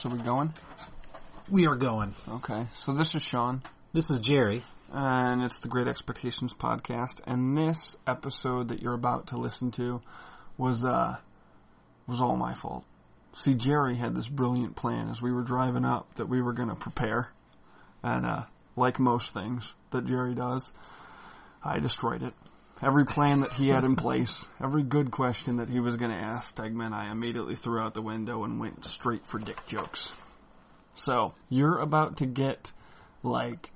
So we're going? We are going. Okay. So this is Sean, This is Jerry. and it's the Great Expectations podcast. And this episode that you're about to listen to was uh was all my fault. See, Jerry had this brilliant plan as we were driving up that we were going to prepare, and uh, like most things that Jerry does, I destroyed it. Every plan that he had in place, every good question that he was going to ask Stegman, I immediately threw out the window and went straight for dick jokes. So, you're about to get like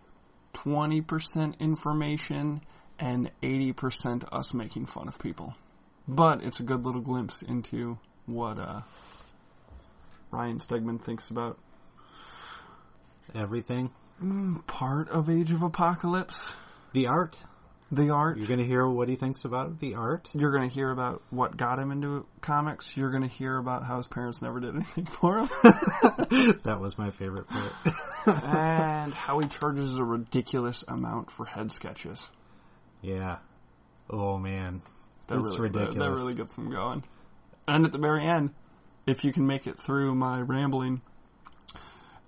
20% information and 80% us making fun of people. But it's a good little glimpse into what uh, Ryan Stegman thinks about Everything. part of Age of Apocalypse, The art. The art. You're going to hear what he thinks about the art. You're going to hear about what got him into comics. You're going to hear about how his parents never did anything for him. that was my favorite part. and how he charges a ridiculous amount for head sketches. yeah. Oh man. That It's really, that- That, really gets him going. And at the very end, if you can make it through my rambling,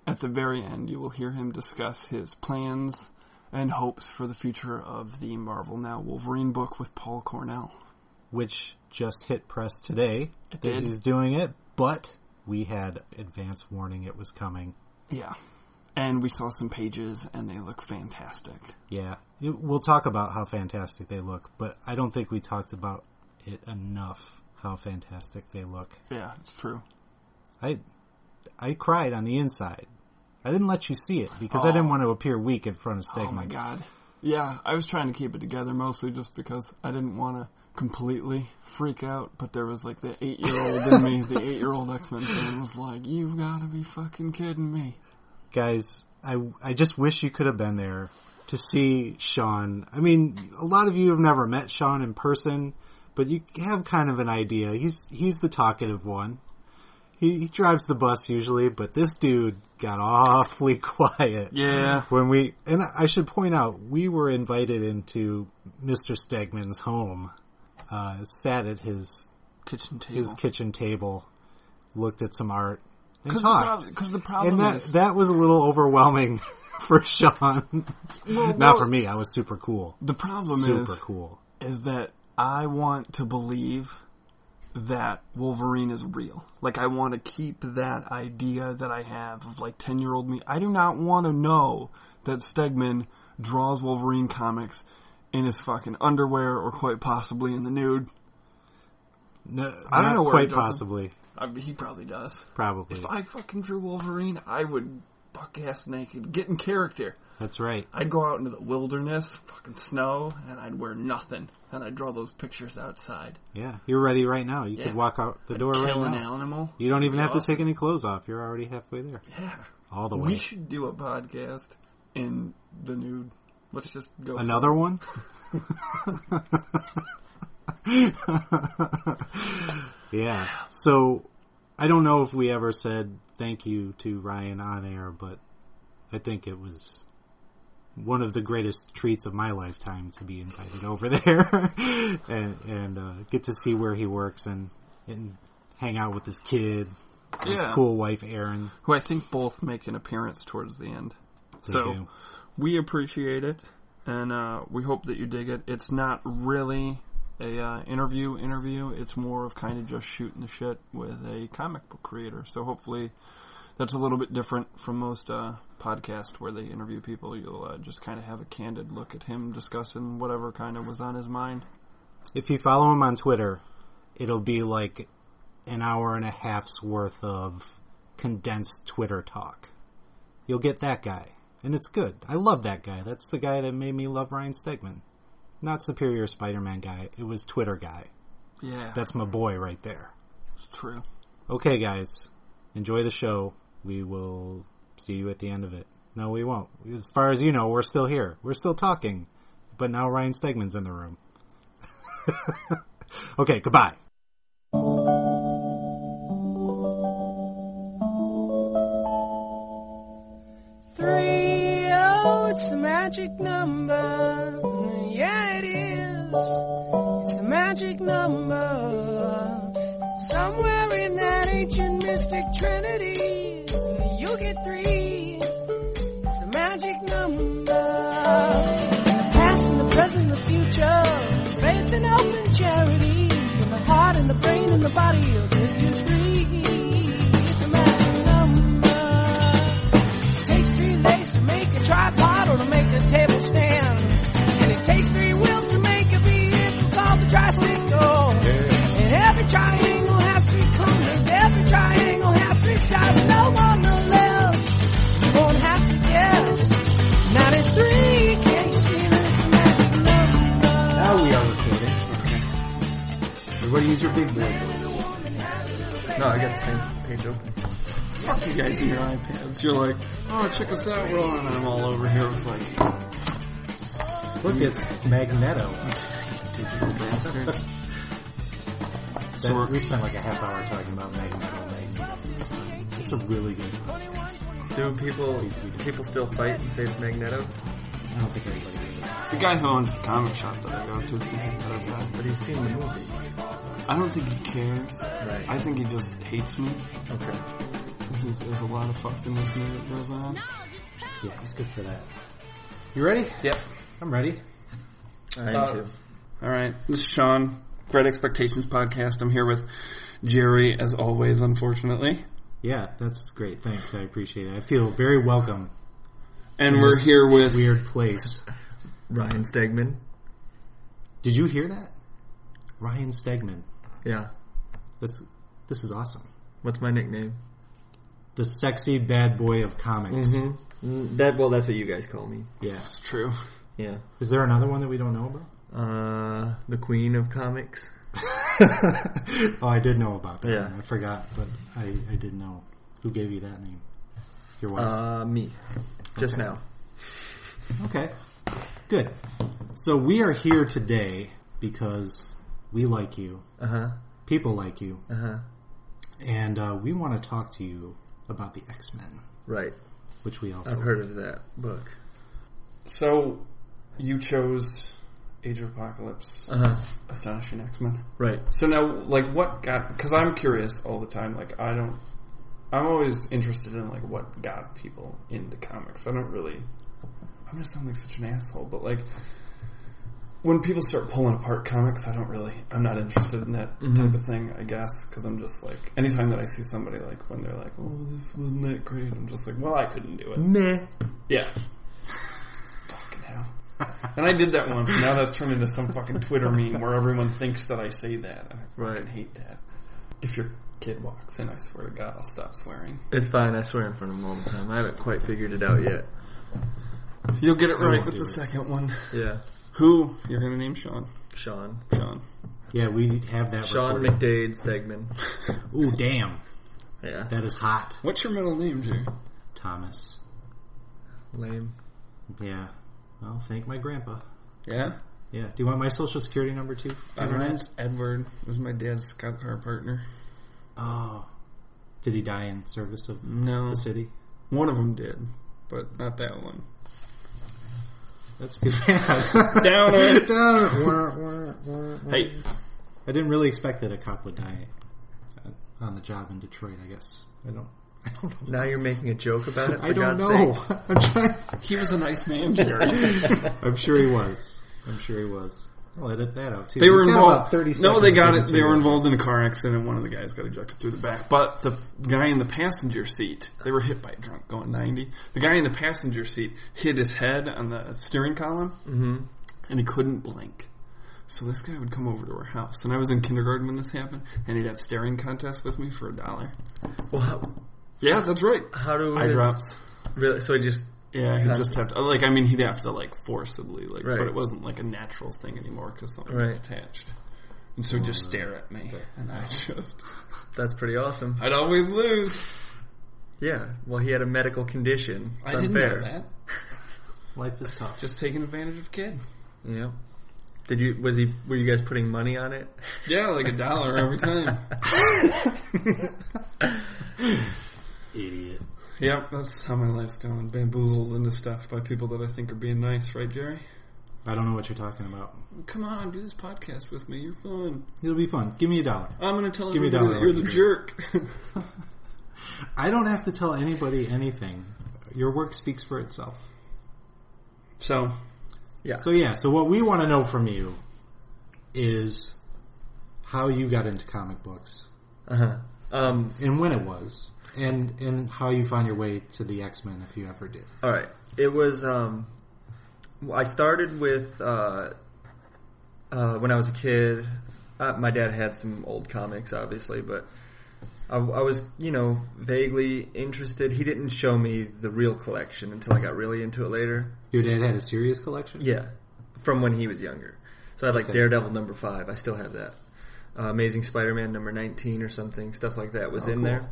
at the very end you will hear him discuss his plans and hopes for the future of the Marvel Now Wolverine book with Paul Cornell. Which just hit press today. It that did. He's doing it, but we had advance warning it was coming. Yeah. And we saw some pages and they look fantastic. Yeah. We'll talk about how fantastic they look, but I don't think we talked about it enough how fantastic they look. Yeah, it's true. I I cried on the inside. I didn't let you see it because I Oh. didn't want to appear weak in front of oh, Stegman. Oh my god. Yeah, I was trying to keep it together mostly just because I didn't want to completely freak out, but there was like the eight year old in me, the eight year old X Men fan was like, You've gotta be fucking kidding me. Guys, I I just wish you could have been there to see Sean. I mean, a lot of you have never met Sean in person, but you have kind of an idea. He's he's the talkative one. He, he drives the bus usually, but this dude got awfully quiet. Yeah. When we, and I should point out, we were invited into Mr. Stegman's home, uh, sat at his, Kitchen table. his kitchen table, looked at some art, and Because the, talked. prob- 'cause the problem and that, is, that was a little overwhelming for Sean. Well, Not well, for me, I was super cool. the problem Super is, cool. is that I want to believe that Wolverine is real. Like I want to keep that idea that I have of like 10 year old me. I do not want to know that Stegman draws Wolverine comics in his fucking underwear or quite possibly in the nude. No, I don't know where he quite possibly. I mean, he probably does. Probably. If I fucking drew Wolverine, I would buck ass naked, get in character. That's right. I'd go out into the wilderness, fucking snow, and I'd wear nothing. And I'd draw those pictures outside. Yeah, you're ready right now. You Yeah. could walk out the door right Kill an now. animal. You don't even Be have to take any clothes off. You're already halfway there. Yeah. All the way. We should do a podcast in the nude. Let's just go. for Another one? yeah. So I don't know if we ever said thank you to Ryan on air, but I think it was one of the greatest treats of my lifetime to be invited over there and and uh, get to see where he works and and hang out with his kid, his Yeah. cool wife Erin. Who I think both make an appearance towards the end. They so do. we appreciate it, and uh, we hope that you dig it. It's not really a uh, interview interview. It's more of kind of just shooting the shit with a comic book creator. So hopefully that's a little bit different from most uh, podcasts where they interview people. You'll uh, just kind of have a candid look at him discussing whatever kind of was on his mind. If you follow him on Twitter, it'll be like an hour and a half's worth of condensed Twitter talk. You'll get that guy. And it's good. I love that guy. That's the guy that made me love Ryan Stegman. Not Superior Spider-Man guy. It was Twitter guy. Yeah, That's my boy right there. that's true. Okay, guys. Enjoy the show. We will see you at the end of it. No, we won't. As far as you know, we're still here. We're still talking. But now Ryan Stegman's in the room. okay, goodbye. Three, oh, it's the magic number. Yeah, it is. It's the magic number. Somewhere in that ancient mystic trinity three. It's the magic number. In the past and the present the future. Faith and hope and charity. In the heart and the brain and the body, you'll give you three. It's a magic number. Takes three legs to make a tripod or to make a table Everybody use your big boy. No, I got the same page open. Fuck you guys and your iPads. You're like, oh, check us out, we're on. I'm all over here with like Look, it's Magneto. digital bastards. That- we're- we spent like a half hour talking about Magneto. Magneto. It's, it's a really good podcast. Do people people still fight and say it's Magneto? I don't think anybody really It's the guy who owns the comic shop that I go to. Is the other guy. But he's seen the movie. I don't think he cares. Right. I think he just hates me. Okay. I there's a lot of fuckedness in there that goes on. Yeah, he's good for that. You ready? Yep. I'm ready. I am Uh, too. All right. This is Sean. Great Expectations podcast. I'm here with Jerry, as always. Unfortunately, Yeah, that's great. Thanks. I appreciate it. I feel very welcome. and in we're this here with weird place. Ryan Stegman. Did you hear that? Ryan Stegman. Yeah. This this is awesome. What's my nickname? The sexy bad boy of comics. Mm, That well, that's what you guys call me. Yeah. it's true. Yeah. Is there another one that we don't know about? Uh, the Queen of Comics. oh, I did know about that. Yeah. I forgot, but I, I did know. Who gave you that name? Your wife. Uh, me. Just Okay. now. Okay. Good. So we are here today because we like you. Uh huh. People like you. Uh huh. And uh, we want to talk to you about the X-Men, Right. which we also I've heard of that book. So, you chose Age of Apocalypse, Uh huh. Astonishing X Men. Right. So now, like, what got? Because I'm curious all the time. Like, I don't. I'm always interested in like what got people into comics. I don't really. I'm gonna sound like such an asshole, but like, when people start pulling apart comics, I don't really. I'm not interested in that mm-hmm. type of thing. I guess because I'm just like, anytime that I see somebody like when they're like, "Oh, this wasn't that great," I'm just like, "Well, I couldn't do it." Meh. Yeah. fucking hell. And I did that once. Now that's turned into some fucking Twitter meme where everyone thinks that I say that, and I fucking Right. hate that. If your kid walks in, I swear to God, I'll stop swearing. It's fine. I swear in front of him all the time. I haven't quite figured it out yet. You'll get it right with the it. second one. Yeah. Who? You're gonna name Sean. Sean. Sean. Yeah, we have that Sean recorded. McDade Stegman. Ooh, damn. Yeah. That is hot. What's your middle name, Jerry? Thomas. Lame. Yeah. Well, thank my grandpa. Yeah? Yeah. Do you want my social security number too? Uh, mine's Edward. This is my dad's scout car partner. Oh. Did he die in service of No. the city? One of them did, but not that one. That's too bad. Downer. Downer. Hey. I didn't really expect that a cop would die uh, on the job in Detroit. I guess I don't. I don't know. Now you're making a joke about it. For I don't God's know. Sake. I'm trying. He was a nice man, Jerry. I'm sure he was. I'm sure he was. I'll edit that out too. They were involved. about 30 no, they got it. They were involved in a car accident. And one of the guys got ejected through the back, but the guy in the passenger seat, they were hit by a drunk going ninety. The guy in the passenger seat hit his head on the steering column, Mm-hmm. and he couldn't blink. So this guy would come over to our house, and I was in kindergarten when this happened, and he'd have staring contests with me for a dollar. Well, how, Yeah, that's right. how do Eye drops. Really? So he just Yeah, he'd just have to, like, I mean, he'd have to, like, forcibly, like, Right. but it wasn't, like, a natural thing anymore because something Right. was attached. And so he'd just mm. stare at me, and I just, that's pretty awesome. I'd always lose. Yeah. Well, he had a medical condition. It's I didn't unfair. know that. Life is tough. Just taking advantage of kid. Yeah. Did you? Was he? Were you guys putting money on it? Yeah, like a dollar every time. Idiot. Yep, that's how my life's going. Bamboozled into stuff by people that I think are being nice, right, Jerry? I don't know what you're talking about. Come on, do this podcast with me. You're fun. It'll be fun. Give me a dollar. I'm gonna tell Give everybody that you're the jerk. I don't have to tell anybody anything. Your work speaks for itself. So, yeah. So yeah, so what we want to know from you is how you got into comic books Uh-huh. Um, and when it was, and and how you found your way to the X Men if you ever did. All right. It was. Um, I started with uh, uh, when I was a kid. Uh, my dad had some old comics, obviously, but I, I was, you know, vaguely interested. He didn't show me the real collection until I got really into it later. Your dad had a serious collection. Yeah, from when he was younger. So I had like Okay. Daredevil number five. I still have that. Uh, Amazing Spider-Man number nineteen or something. Stuff like that was Oh, in cool. there.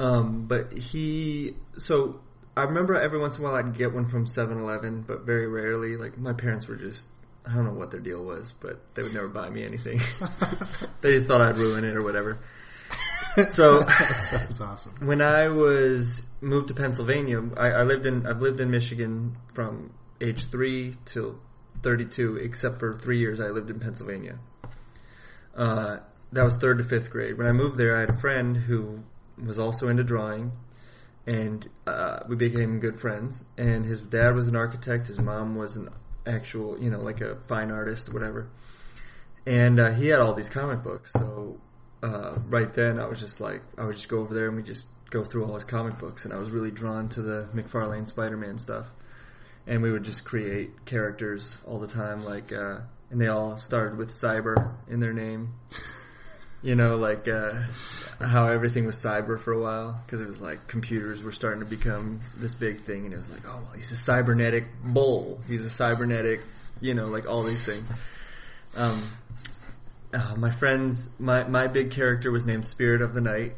Um, but he, so I remember every once in a while I'd get one from 7-Eleven, but very rarely. Like my parents were just, I don't know what their deal was, but they would never buy me anything. they just thought I'd ruin it or whatever. So That's awesome. when I was moved to Pennsylvania, I, I lived in I've lived in Michigan from age three till thirty two, except for three years I lived in Pennsylvania. Uh, that was third to fifth grade. When I moved there, I had a friend who was also into drawing, and uh, we became good friends. And his dad was an architect. His mom was an actual, you know, like a fine artist, whatever. And uh, he had all these comic books. So uh, right then, I was just like, I would just go over there and we just go through all his comic books. And I was really drawn to the McFarlane Spider-Man stuff. And we would just create characters all the time, like, uh, and they all started with Cyber in their name. You know, like uh, how everything was cyber for a while because it was like computers were starting to become this big thing, and it was like, oh, well, he's a cybernetic bull. He's a cybernetic, you know, like all these things. Um, uh, my friends, my my big character was named Spirit of the Night.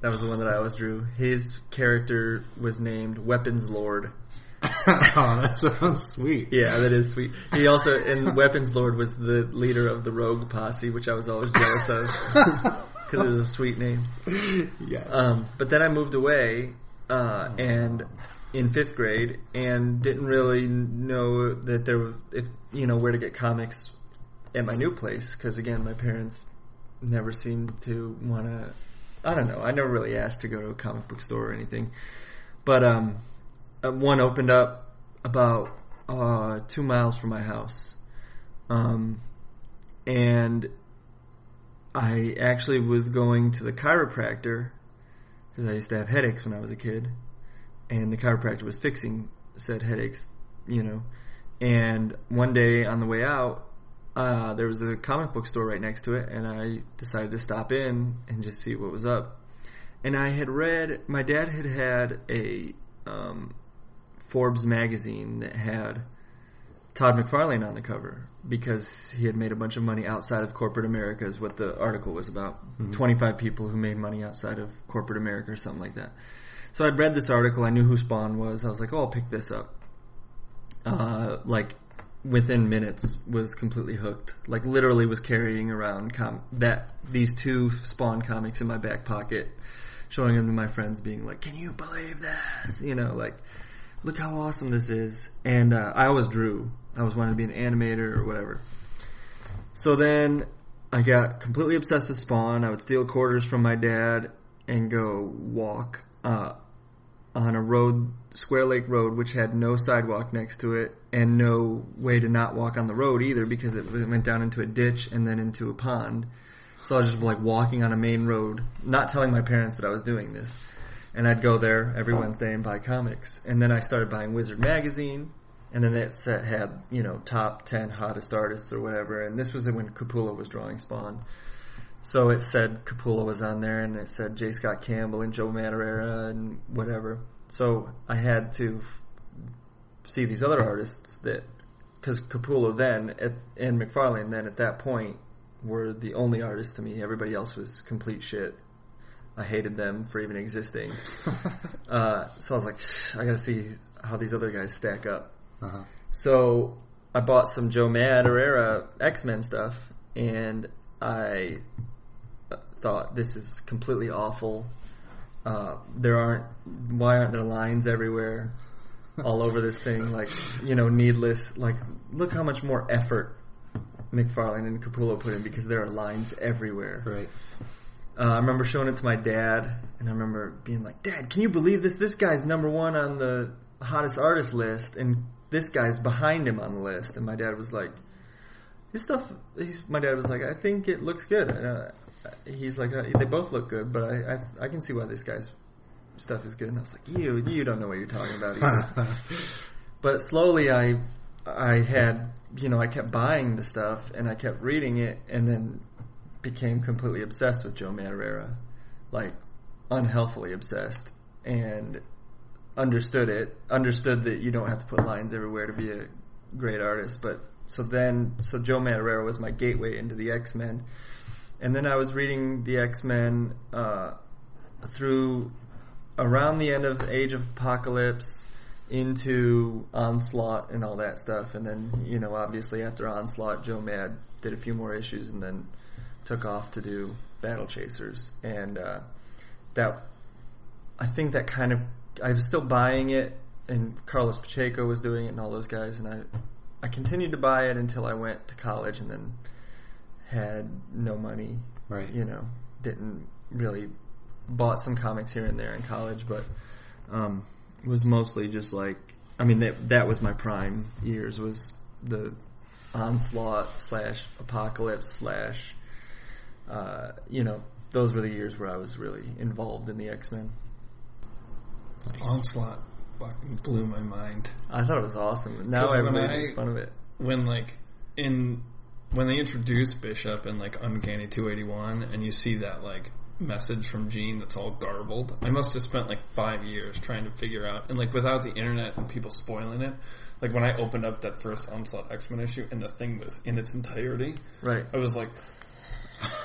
That was the one that I always drew. His character was named Weapons Lord. oh, that sounds sweet. Yeah, that is sweet. He also, and Weapons Lord was the leader of the Rogue Posse, which I was always jealous of because it was a sweet name. Yes. Um, but then I moved away, uh, and in fifth grade, and didn't really know that there was, if you know, where to get comics at my new place. Because again, my parents never seemed to want to. I don't know. I never really asked to go to a comic book store or anything. But um, one opened up about uh, two miles from my house, um, and I actually was going to the chiropractor because I used to have headaches when I was a kid, and the chiropractor was fixing said headaches, you know. And one day on the way out, uh, there was a comic book store right next to it, and I decided to stop in and just see what was up. And I had read, my dad had had a um, Forbes magazine that had Todd McFarlane on the cover because he had made a bunch of money outside of corporate America, is what the article was about. 25 people who made money outside of corporate America or something like that. So I'd read this article, I knew who Spawn was, I was like, oh, I'll pick this up. Uh, like, within minutes, was completely hooked. Like, literally was carrying around com- that, these two Spawn comics in my back pocket, showing them to my friends, being like, can you believe this? You know, like, look how awesome this is. And uh, I always drew. I was wanting to be an animator or whatever. So then I got completely obsessed with Spawn. I would steal quarters from my dad and go walk uh, on a road, Square Lake Road, which had no sidewalk next to it and no way to not walk on the road either because it went down into a ditch and then into a pond. So I was just like walking on a main road, not telling my parents that I was doing this. And I'd go there every Wednesday and buy comics. And then I started buying Wizard magazine. And then that set had, you know, top 10 hottest artists or whatever. And this was when Capullo was drawing Spawn. So it said Capullo was on there and it said J. Scott Campbell and Joe Madureira and whatever. So I had to f- see these other artists that, cause Capullo then at, and McFarlane then at that point were the only artists to me. Everybody else was complete shit. I hated them for even existing. uh, so I was like, I gotta see how these other guys stack up. Uh-huh. So I bought some Joe Madureira X Men stuff, and I thought this is completely awful. Uh, there aren't why aren't there lines everywhere, all over this thing? Like you know, needless. Like look how much more effort McFarlane and Capullo put in because there are lines everywhere. Right. Uh, I remember showing it to my dad, and I remember being like, "Dad, can you believe this? This guy's number one on the hottest artist list, and this guy's behind him on the list." And my dad was like, "His stuff." He's, my dad was like, "I think it looks good." And, uh, he's like, uh, "They both look good, but I, I I can see why this guy's stuff is good." And I was like, "You you don't know what you're talking about." Either. but slowly, I I had you know I kept buying the stuff and I kept reading it, and then became completely obsessed with Joe Madureira, like unhealthily obsessed, and understood it. Understood that you don't have to put lines everywhere to be a great artist. But so then, so Joe Madureira was my gateway into the X Men, and then I was reading the X Men uh, through around the end of Age of Apocalypse into Onslaught and all that stuff, and then you know obviously after Onslaught, Joe Mad did a few more issues, and then took off to do Battle Chasers, and uh, that I think that kind of I was still buying it, and Carlos Pacheco was doing it, and all those guys, and I I continued to buy it until I went to college, and then had no money, Right. You know, didn't really bought some comics here and there in college, but um, was mostly just like I mean that that was my prime years was the onslaught slash apocalypse slash uh, you know those were the years where I was really involved in the X Men. Onslaught fucking blew my mind. I thought it was awesome. Now 'Cause when everybody I- makes fun of it. when like in when they introduce Bishop in like Uncanny 281 and you see that like message from Jean that's all garbled. I must have spent like 5 years trying to figure out and like without the internet and people spoiling it, like when I opened up that first Onslaught X-Men issue and the thing was in its entirety, Right. I was like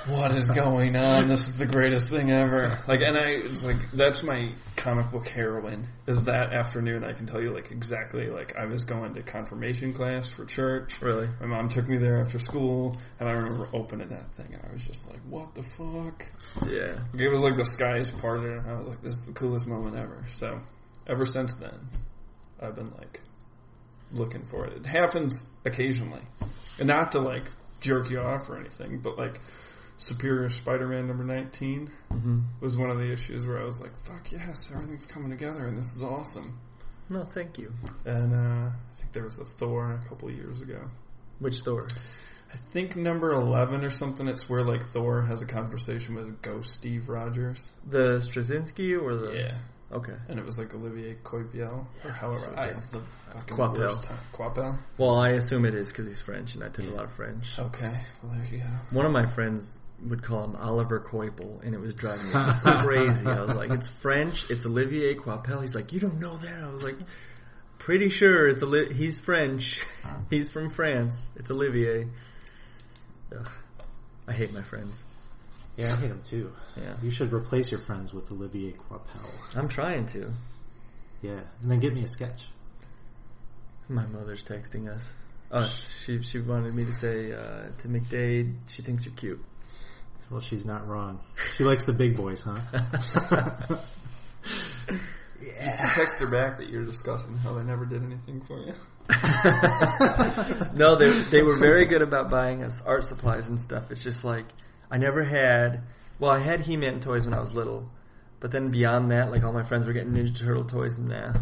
what is going on? This is the greatest thing ever. Like, and I, it's like, that's my comic book heroine, is that afternoon I can tell you, like, exactly, like, I was going to confirmation class for church. Really? My mom took me there after school, and I remember opening that thing, and I was just like, what the fuck? Yeah. It was like the skies parted, and I was like, this is the coolest moment ever. So, ever since then, I've been, like, looking for it. It happens occasionally. And not to, like, jerk you off or anything, but, like, Superior Spider-Man number 19 hmm was one of the issues where I was like, fuck yes, everything's coming together, and this is awesome. No, thank you. And, uh, I think there was a Thor a couple of years ago. Which Thor? I think number 11 or something, it's where, like, Thor has a conversation with Ghost Steve Rogers. The Straczynski or the? Yeah. Okay. And it was like Olivier Coipel, or however, so I have the fucking Coipel. worst time. Coipel? Well, I assume it is because he's French, and I took a lot of French. Okay, well there you go. One of my friends would call him Oliver Coipel, and it was driving me crazy. I was like, "It's French. It's Olivier Coipel." He's like, "You don't know that?" I was like, "Pretty sure it's Oli- he's French. he's from France. It's Olivier." Ugh. I hate my friends. Yeah, I hate him too. Yeah, You should replace your friends with Olivier Coipel. I'm trying to. Yeah, and then give me a sketch. My mother's texting us. Us. She she wanted me to say uh, to McDade. She thinks you're cute. Well, she's not wrong. She likes the big boys, huh? Yeah. You should text her back that you're discussing how they never did anything for you. no, they they were very good about buying us art supplies and stuff. It's just like I never had. Well, I had He-Man toys when I was little, but then beyond that, like all my friends were getting Ninja Turtle toys, and nah,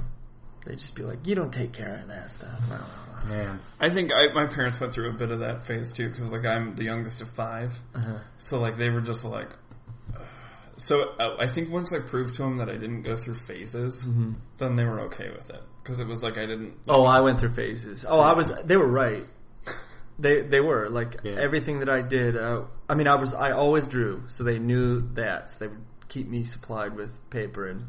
they'd just be like, "You don't take care of that stuff." Man, I think I, my parents went through a bit of that phase too, because like I'm the youngest of five, Uh-huh. so like they were just like. "Ugh." So uh, I think once I proved to them that I didn't go through phases, then they were okay with it because it was like I didn't. Oh, I went through phases. Oh, I was. They were right. They they were like Yeah. everything that I did. Uh, I mean, I was. I always drew, so they knew that. So they would keep me supplied with paper and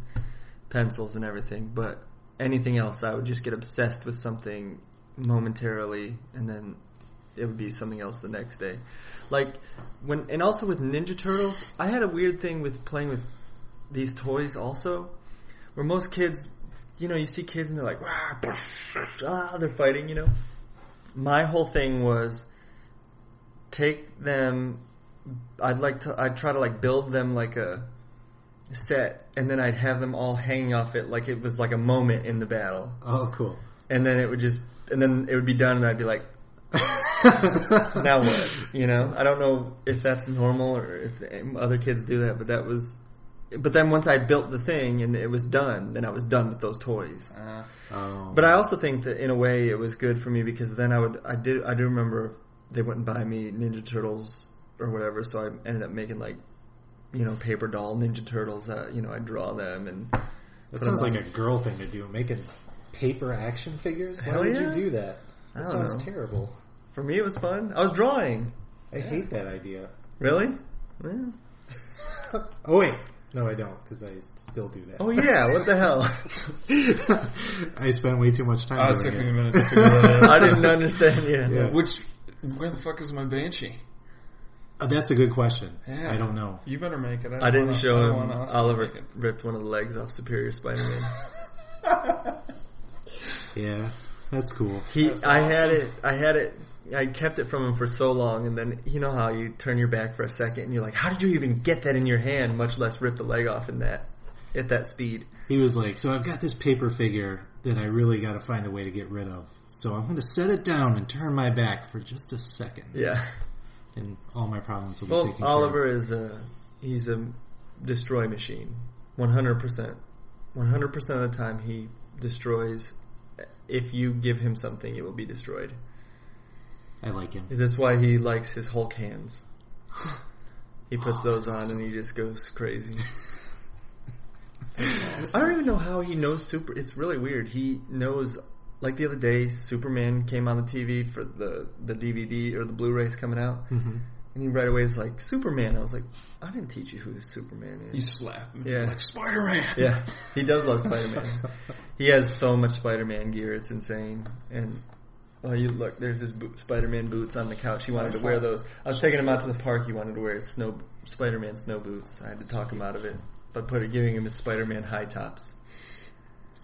pencils and everything. But anything else, I would just get obsessed with something momentarily, and then it would be something else the next day. Like when, and also with Ninja Turtles, I had a weird thing with playing with these toys also, where most kids, you know, you see kids and they're like, ah, they're fighting, you know. My whole thing was take them. I'd like to. I'd try to like build them like a set, and then I'd have them all hanging off it like it was like a moment in the battle, oh cool. and then it would just, and then it would be done, and I'd be like, now what? You know, I don't know if that's normal or if other kids do that, but that was. But then once I built the thing and it was done, then I was done with those toys. Uh, Oh. But I also think that in a way it was good for me because then I would I did I do remember they wouldn't buy me Ninja Turtles or whatever, so I ended up making like you know paper doll Ninja Turtles. That you know I draw them and that sounds like a girl thing to do. Making paper action figures. Why Hell would yeah. you do that? That sounds know. terrible. for me it was fun. I was drawing. I hate that idea. Really? Yeah. Oh wait, no, I don't because I still do that. Oh yeah, what the hell? I spent way too much time. oh, it doing took me a it. minute to figure that out. I didn't understand. Yeah. Yeah. Which, where the fuck is my banshee? Uh, that's a good question. Yeah. I don't know. You better make it. I didn't wanna- show I don't him. Oliver ripped one of the legs off Superior Spider-Man. Yeah, that's cool. He, That's I had it. I had it. I kept it from him for so long, and then you know how you turn your back for a second, and you're like, "How did you even get that in your hand? Much less rip the leg off in that at that speed." He was like, "So I've got this paper figure that I really got to find a way to get rid of. So I'm going to set it down and turn my back for just a second, Yeah. and all my problems will be Well, taken Oliver is a he's a destroy machine. One hundred percent. One hundred percent of the time, he destroys. If you give him something, it will be destroyed. I like him. That's why he likes his Hulk hands. He puts those on and he just goes crazy. I don't even know how he knows super. It's really weird. He knows, like the other day, Superman came on the TV for the the DVD or the Blu-rays coming out, hmm and he right away is like Superman. I was like, I didn't teach you who Superman is. You slap him. Yeah. Like Spider Man. Yeah, he does love Spider-Man. he has so much Spider-Man gear; it's insane. And oh, you look, there's his boot, Spider-Man boots on the couch. He wanted to wear those. I was taking him out to the park. He wanted to wear his snow Spider-Man snow boots. I had to talk him out of it by put giving him his Spider-Man high tops.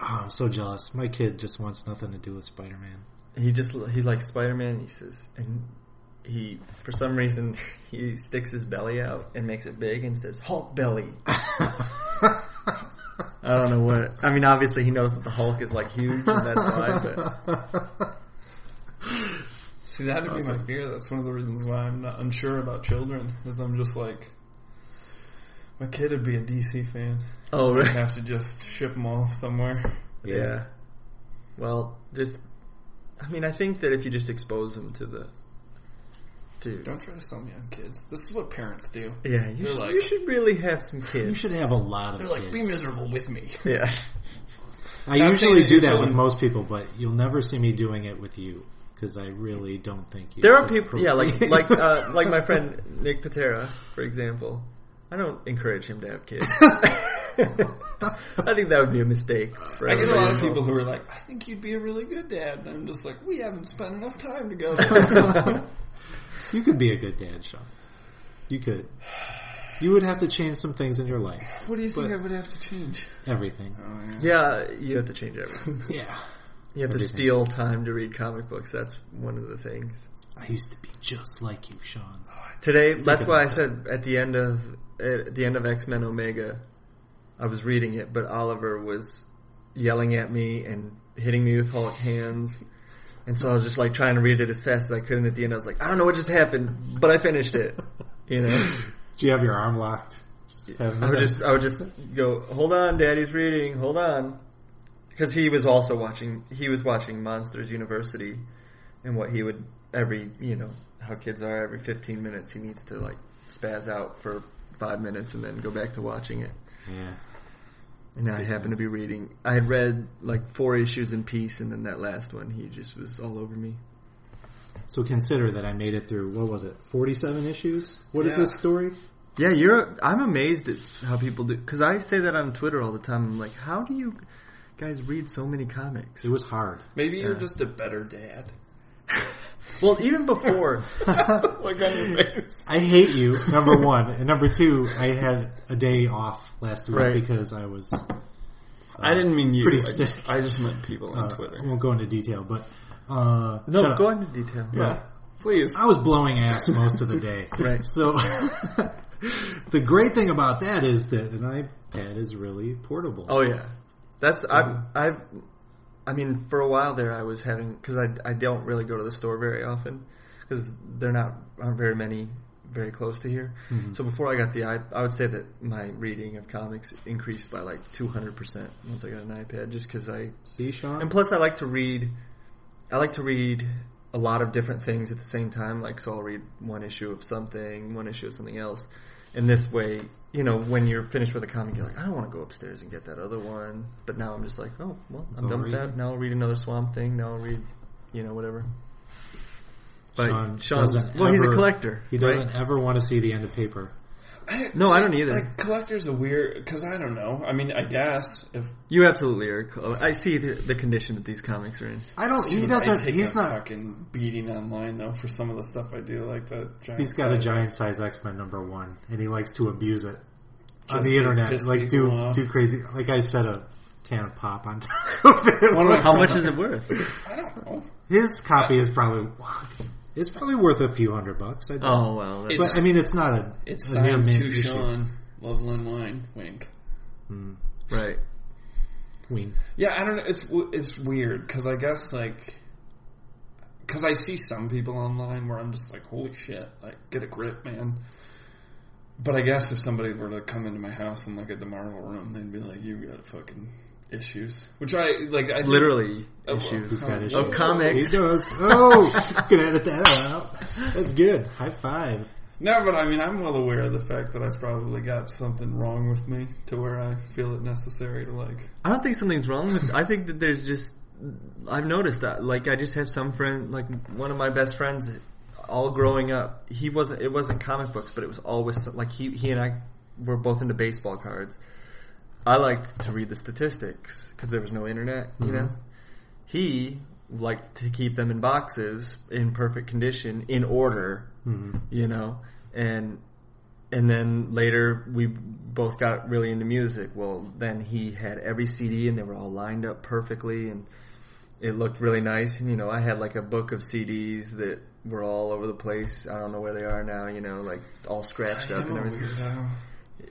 Oh, I'm so jealous. My kid just wants nothing to do with Spider-Man. He just he likes Spider-Man. He says, and he for some reason he sticks his belly out and makes it big and says Hulk belly. I don't know what. I mean, obviously he knows that the Hulk is like huge, and that's why. But See, that'd be my fear. That's one of the reasons why I'm not unsure about children. Is I'm just like, my kid would be a DC fan. oh, I'd have to just ship them off somewhere. yeah. Well, just. I mean, I think that if you just expose them to the, to Don't try to sell me on kids. This is what parents do. yeah, you should, like- you should really have some kids. You should have a lot of They're kids. like, be miserable with me. Yeah. I usually do your that with most people, but you'll never see me doing it with you because I really don't think you. There are people, yeah, like like uh, like my friend Nick Patera, for example. I don't encourage him to have kids. I think that would be a mistake. For I get a lot of people who are like, I think you'd be a really good dad. And I'm just like, we haven't spent enough time together. you could be a good dad, Sean. You could. You would have to change some things in your life. what do you think I would have to change? Everything. Oh, yeah. Yeah, you have to change everything. Yeah. You have to steal time to read comic books. That's one of the things. I used to be just like you, Sean. Today, that's why I said at the end of at the end of X Men Omega, I was reading it, but Oliver was yelling at me and hitting me with Hulk hands. And so I was just like trying to read it as fast as I could, and at the end I was like, I don't know what just happened, but I finished it. You know, Do you have your arm locked? I would just I would just go, hold on, Daddy's reading, hold on, because he was also watching. He was watching Monsters University, and what he would every you know how kids are every 15 minutes he needs to like spaz out for five minutes and then go back to watching it. Yeah. And I happened to be reading. I had read like four issues in peace, and then that last one, he just was all over me. So consider that I made it through. What was it? Forty-seven issues. What is Yeah. this story? Yeah, you're. I'm amazed at how people do because I say that on Twitter all the time. I'm like, how do you guys read so many comics? It was hard. Maybe you're Yeah. just a better dad. Well, even before, like on your face. I hate you. Number one, and number two, I had a day off last week Right. because I was. uh, I didn't mean you. Pretty I sick. just, I just meant people on uh, Twitter. I won't go into detail, but uh, no, shut up. go into detail. Yeah. Please. I was blowing ass most of the day. Right. So the great thing about that is that an iPad is really portable. Oh yeah, that's I've I've. I mean, for a while there, I was having because I I don't really go to the store very often because there aren't aren't very many very close to here. Mm-hmm. So before I got the iP I would say that my reading of comics increased by like two hundred percent once I got an iPad, just because I See, Sean? and plus I like to read. I like to read a lot of different things at the same time. Like so, I'll read one issue of something, one issue of something else, and this way, you know, when you're finished with a comic, you're like, I don't want to go upstairs and get that other one. But now I'm just like, oh well, I'm done with that. Now I'll read another Swamp Thing. Now I'll read, you know, whatever. But Sean Sean's doesn't well, he's a collector. He doesn't ever want to see the end of paper. I, No, I don't either. Like collectors are weird because I don't know. I mean, I guess if You absolutely are. I see the, the condition that these comics are in. I don't. He Dude, doesn't. He's not. fucking beating online though for some of the stuff I do, like the giant. He's got a giant size X Men number one, and he likes to abuse it on the to internet. Like do off. do crazy. Like I said, a can of pop on top of it. One of my How much is it worth? I don't know. His copy is probably it's probably worth a few hundred bucks. I think. Oh well, that's, It's- but I mean, it's not a It's a near signed to issue. Sean Loveland Wine. Wink. Hmm. right. Ween. Yeah, I don't know. It's it's weird because I guess like because I see some people online where I'm just like, holy shit, like get a grip, man. But I guess if somebody were to come into my house and look at the Marvel room, they'd be like, "You got a fucking issues," which I like. I Literally Oh, issues. He's Oh, issues. Of comics. He does. Oh, can edit that out. That's good. High five. No, but I mean, I'm well aware of the fact that I've probably got something wrong with me to where I feel it necessary to like. I don't think something's wrong with. I think that there's just. I've noticed that. Like I just have some friend, like one of my best friends, all growing up. He wasn't. It wasn't comic books, but it was always like he he and I were both into baseball cards. I liked to read the statistics because there was no internet. You mm-hmm. know, he liked to keep them in boxes in perfect condition, in order. Mm-hmm. You know, and and then later we both got really into music. Well, then he had every CD and they were all lined up perfectly and it looked really nice. And you know, I had like a book of CDs that were all over the place. I don't know where they are now. You know, like all scratched up I'm and a everything.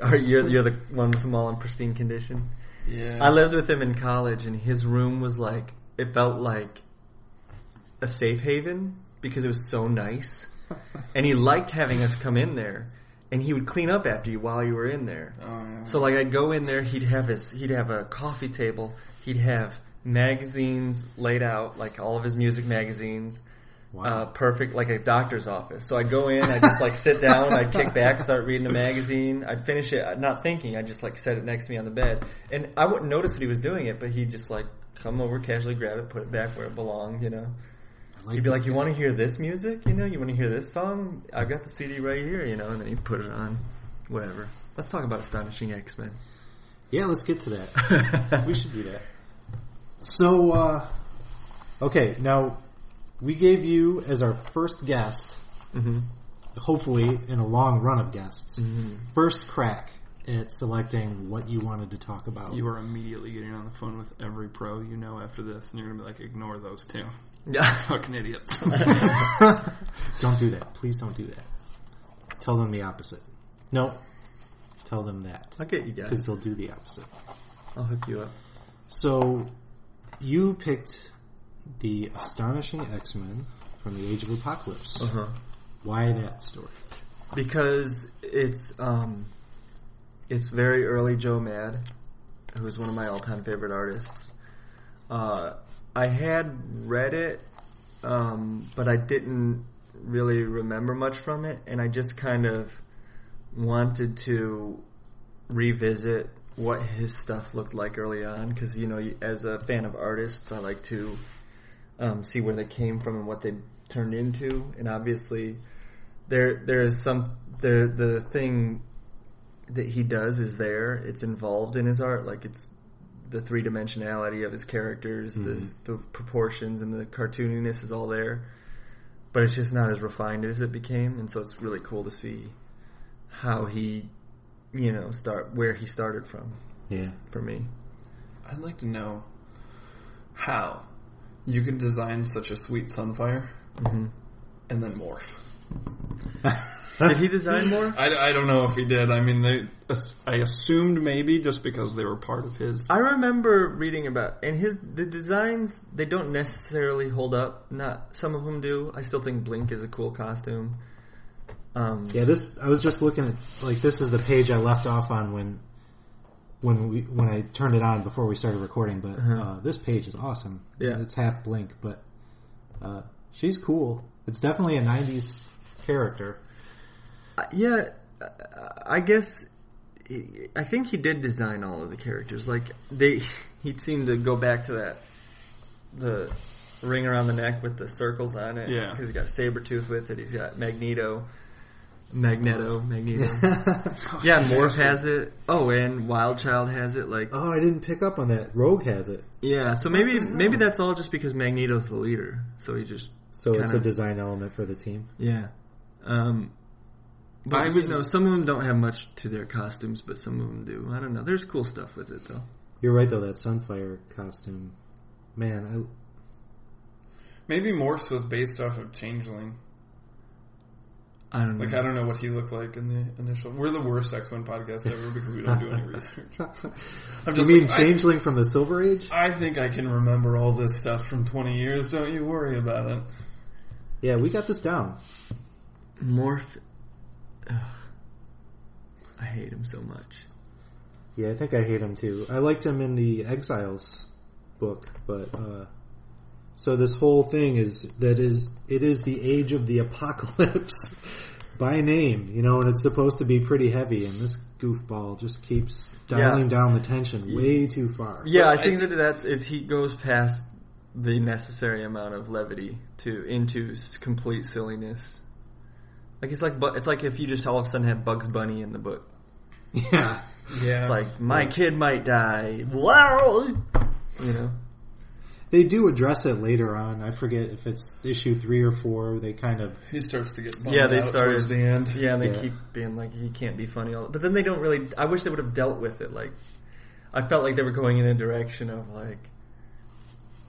Are you're you're the one with them all in pristine condition? Yeah. I lived with him in college, and his room was like it felt like a safe haven because it was so nice, and he liked having us come in there, and he would clean up after you while you were in there. Oh, yeah. So like I'd go in there, he'd have his he'd have a coffee table, he'd have magazines laid out, like all of his music magazines. Uh, perfect, like a doctor's office. So I'd go in, I'd just like sit down, I'd kick back, start reading a magazine, I'd finish it, not thinking, I'd just like set it next to me on the bed. And I wouldn't notice that he was doing it, but he'd just like come over, casually grab it, put it back where it belonged, you know. I He'd be like, you want to hear this music? You know, you want to hear this song? I've got the CD right here, you know, and then he'd put it on. Whatever. Let's talk about Astonishing X-Men. Yeah, let's get to that. we should do that. So, uh, okay, now we gave you as our first guest, hmm hopefully in a long run of guests, Mm-hmm. first crack at selecting what you wanted to talk about. You are immediately getting on the phone with every pro you know after this, and you're gonna be like, ignore those two. Yeah. Fucking idiots. don't do that. Please don't do that. Tell them the opposite. No, tell them that I'll get you because they'll do the opposite. I'll hook you up. So, you picked the Astonishing X-Men from the Age of Apocalypse. Uh-huh. Why that story? Because it's um, it's very early Joe Mad, who's one of my all-time favorite artists. Uh, I had read it, um, but I didn't really remember much from it, and I just kind of wanted to revisit what his stuff looked like early on. Because you know, as a fan of artists, I like to um, see where they came from and what they turned into, and obviously there there is some the the thing that he does is there. It's involved in his art, like it's the three dimensionality of his characters, the the proportions and the cartooniness is all there, but it's just not as refined as it became, and so it's really cool to see how he, you know, start where he started from Yeah. for me. I'd like to know how you can design such a sweet sunfire hmm and then morph. Did he design more? I, I don't know if he did. I mean, they. I assumed maybe just because they were part of his. I remember reading about and his the designs. They don't necessarily hold up. Not some of them do. I still think Blink is a cool costume. Um, Yeah, this I was just looking at like this is the page I left off on when when we when I turned it on before we started recording. But uh, this page is awesome. Yeah. it's half blink, but uh, she's cool. It's definitely a '90s character. Yeah, uh, I guess I think he did design all of the characters. Like they, he seemed to go back to that the ring around the neck with the circles on it. Yeah. because he's got Sabretooth with it. He's got Magneto, Magneto, Magneto. yeah, Morph has it. Oh, and Wild Child has it. Like oh, I didn't pick up on that. Rogue has it, yeah, so maybe maybe that's all just because Magneto's the leader. So he just so it's a Kinda. design element for the team. yeah. Um, but, I was- you know, some of them don't have much to their costumes, but some of them do. I don't know. There's cool stuff with it though. You're right though. That Sunfire costume, man. I, Maybe Morph was based off of Changeling. I don't know. Like I don't know what he looked like in the initial. We're the worst X Men podcast ever because we don't do any research. I, I'm you just mean like, I- Changeling from the Silver Age? I think I can remember all this stuff from 20 years. Don't you worry about it. Yeah, we got this down. Morph. Ugh. I hate him so much. Yeah, I think I hate him too. I liked him in the Exiles book, but uh so this whole thing is that is it is the age of the apocalypse by name, you know, and it's supposed to be pretty heavy and this goofball just keeps dialing Yeah. down the tension way too far. Yeah, But I I think that that's is he goes past the necessary amount of levity to into complete silliness. Like it's like, bu- it's like if you just all of a sudden have Bugs Bunny in the book. Yeah. Yeah. It's like my kid might die. Wow, you know. They do address it later on. I forget if it's issue 3 or 4. They kind of he starts to get bummed Yeah, they out started- towards the end. Yeah, and they Yeah. keep being like he can't be funny all. But then they don't really. I wish they would have dealt with it. Like I felt like they were going in a direction of like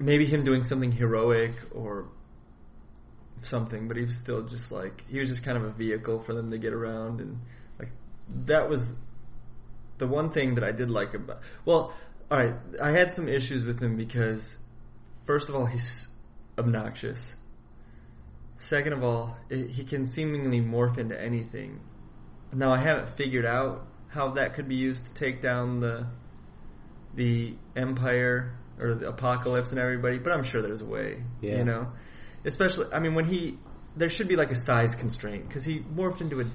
maybe him doing something heroic or something, but he was still just like he was just kind of a vehicle for them to get around and like that was the one thing that I did like about. Well, all right, I had some issues with him because first of all he's obnoxious. Second of all, it, he can seemingly morph into anything. Now I haven't figured out how that could be used to take down the the empire or the apocalypse and everybody, but I'm sure there's a way. Yeah. You know, especially I mean when he there should be like a size constraint because he morphed into a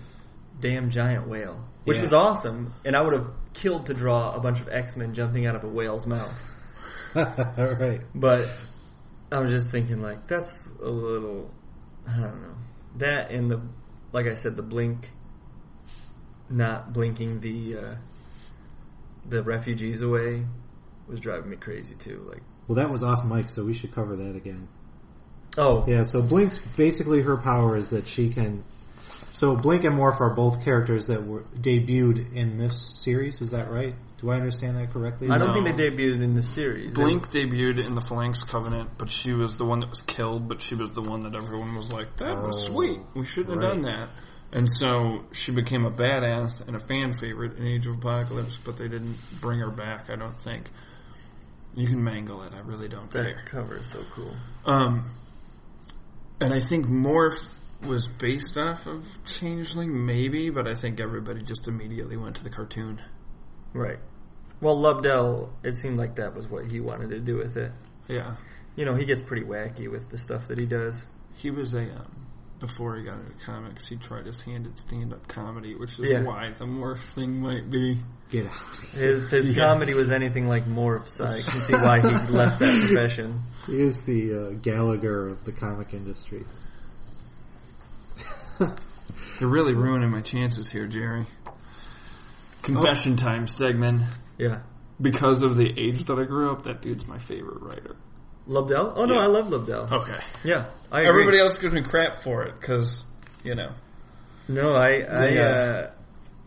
damn giant whale, which Yeah. was awesome, and I would have killed to draw a bunch of X Men jumping out of a whale's mouth. All right. But I was just thinking, like, that's a little, I don't know. That and the, like I said, the blink, not blinking the, uh, the refugees away was driving me crazy too. Like, Well, that was off mic, so we should cover that again. oh, Yeah, so Blink's basically her power is that she can. So Blink and Morph are both characters that were debuted in this series. Is that right? Do I understand that correctly? I don't No. think they debuted in the series. Blink debuted in the Phalanx Covenant, but she was the one that was killed, but she was the one that everyone was like, that was Oh, sweet. We shouldn't have done that. And so she became a badass and a fan favorite in Age of Apocalypse, but they didn't bring her back, I don't think. You can mangle it, I really don't That care. cover is so cool. Um, and I think Morph was based off of Changeling, maybe, but I think everybody just immediately went to the cartoon. Right. Well, Lobdell, it seemed like that was what he wanted to do with it. Yeah. You know, he gets pretty wacky with the stuff that he does. He was a um, before he got into comics. He tried his hand at stand-up comedy, which is Yeah. why the morph thing might be. Get out. His, his Yeah. comedy was anything like Morph's. I can see why he left that profession. He is the uh, Gallagher of the comic industry. You're really ruining my chances here, Jerry. Confession time, Stegman. Yeah. Because of the age that I grew up, that dude's my favorite writer. Lobdell? Oh no, Yeah. I love Lobdell. Okay. Yeah, I agree. Everybody else gives me crap for it because you know No, I I The, uh,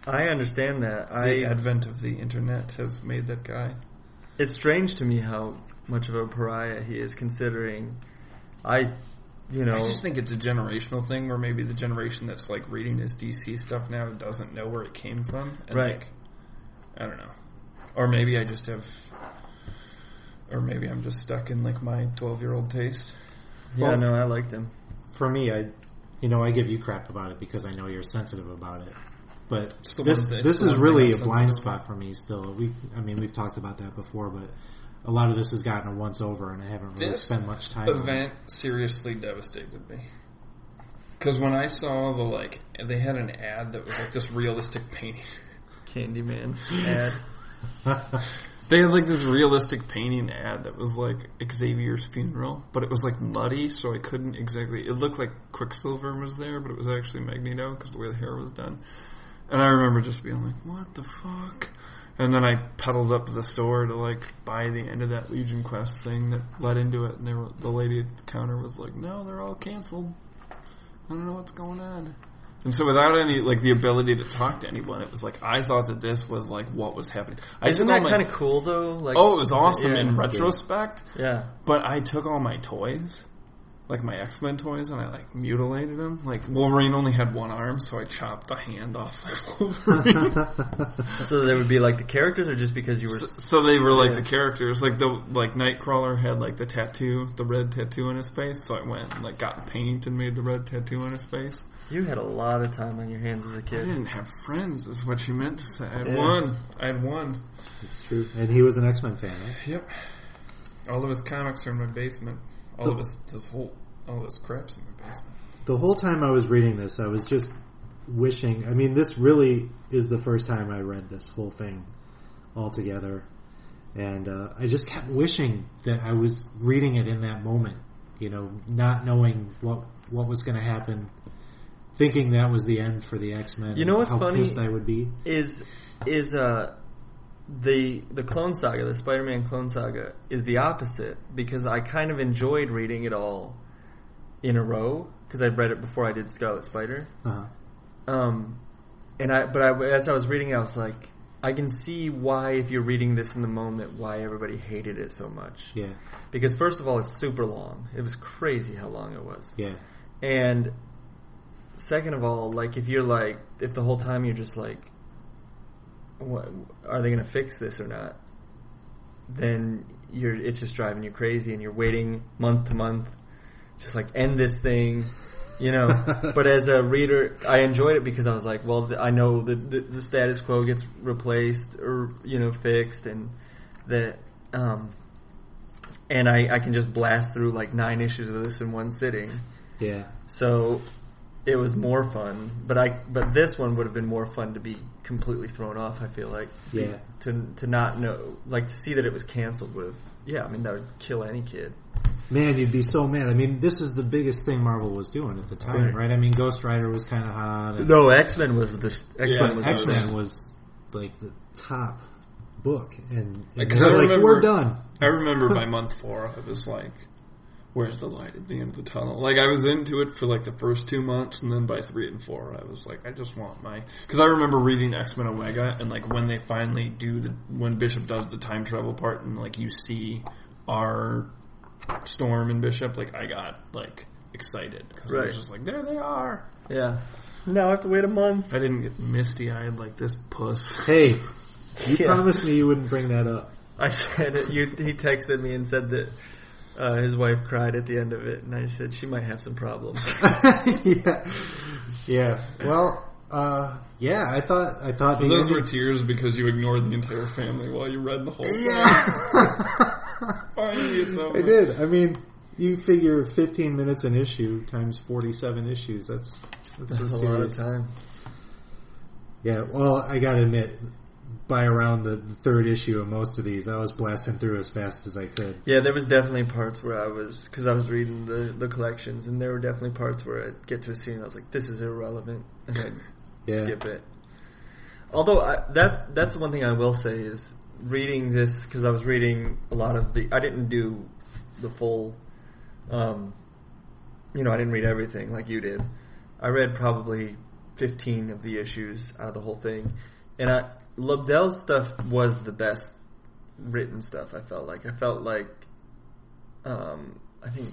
uh, I understand that. the I advent of the internet has made that guy. it's strange to me how much of a pariah he is considering I you know, I just think it's a generational thing where maybe the generation that's like reading this DC stuff now doesn't know where it came from. And Right. Like, I don't know. Or maybe I just have, or maybe I'm just stuck in like my 12 year old taste. yeah, Well- no, I liked him. For me, I, you know, I give you crap about it because I know you're sensitive about it. But It's this thing- this is really a blind sensitive spot for me. Still, we I mean we've talked about that before, but a lot of this has gotten a once over, and I haven't really This spent much time. on it. event seriously devastated me. Because when I saw the like, they had an ad that was like this realistic painting. Candyman ad. They had like this realistic painting ad that was like Xavier's funeral, but it was like muddy, so I couldn't exactly. It looked like Quicksilver was there, but it was actually Magneto because the way the hair was done. And I remember just being like, "What the fuck?" And then I pedaled up to the store to like buy the end of that Legion Quest thing that led into it, and they were the lady at the counter was like, "No, they're all canceled. I don't know what's going on." And so without any like the ability to talk to anyone, it was like I thought that this was like what was happening. I Isn't that kind of cool though? Like, Oh, it was awesome Yeah. in retrospect, yeah. but I took all my toys, like my X Men toys, and I like mutilated them. Like Wolverine only had one arm, so I chopped the hand off Wolverine. So they would be like the characters, or just because you were. so, so they were like Yeah. the characters, like the like Nightcrawler had like the tattoo, the red tattoo on his face. So I went and like got paint and made the red tattoo on his face. You had a lot of time on your hands as a I kid. I didn't have friends, is what you meant to say. I had Yeah. one. I had one. it's true, and he was an X Men fan. Right? Yep. All of his comics are in my basement. All The- of his this whole all of his crap's in my basement. The whole time I was reading this, I was just wishing. I mean, this really is the first time I read this whole thing altogether, and uh, I just kept wishing that I was reading it in that moment. You know, not knowing what what was going to happen, thinking that was the end for the X Men. You know what's how funny? pissed I would be. Is is uh the the Clone Saga, the Spider-Man Clone Saga, is the opposite because I kind of enjoyed reading it all in a row because I'd read it before I did Scarlet Spider. Uh-huh. Um, and I, but I, as I was reading, it, I was like, I can see why, if you're reading this in the moment, why everybody hated it so much. Yeah, Because first of all, it's super long. It was crazy how long it was. yeah, And second of all, like if you're like, if the whole time you're just like, what, are they going to fix this or not? Then you're, it's just driving you crazy, and you're waiting month to month, just like end this thing, you know. but as a reader, I enjoyed it because I was like, well, I know the, the the status quo gets replaced or you know fixed, and that um, and I I can just blast through like nine issues of this in one sitting. yeah. So it was more fun, but I but this one would have been more fun to be completely thrown off. I feel like Yeah. to to not know like to see that it was canceled would have yeah. I mean that would kill any kid. Man, you'd be so mad. I mean, this is the biggest thing Marvel was doing at the time, Right. right? I mean, Ghost Rider was kind of hot. and- No, X Men was the X Men Yeah, was X Men was like the top book, and, and Because they're like, remember- we're done. I remember by month four, I was like, "Where's the light at the end of the tunnel?" Like I was into it for like the first two months, and then by three and four, I was like, "I just want my." Because I remember reading X Men Omega, and like when they finally do the when Bishop does the time travel part, and like you see our Storm and Bishop, like I got like excited because I was just like, "There they are." yeah. Now I have to wait a month. I didn't get misty eyed like this puss. Hey, you Yeah. promised me you wouldn't bring that up. I said it. You, he texted me and said that uh, his wife cried at the end of it, and I said she might have some problems. yeah, yeah. Well, uh, yeah. I thought I thought the Those ending- were tears because you ignored the entire family while you read the whole thing. yeah. Finally, it's over. I did. I mean, you figure 15 minutes an issue times 47 issues. That's that's, That's a a lot of time. Yeah. Well, I gotta admit, by around the, the third issue of most of these, I was blasting through as fast as I could. Yeah, there was definitely parts where I was because I was reading the the collections, and there were definitely parts where I'd get to a scene and I was like, "This is irrelevant," and I'd Yeah. skip it. Although I, that that's the one thing I will say is reading this because I was reading a lot of the. I didn't do the full. Um, you know, I didn't read everything like you did. I read probably fifteen of the issues out of the whole thing, and I Lobdell's stuff was the best written stuff. I felt like I felt like um, I think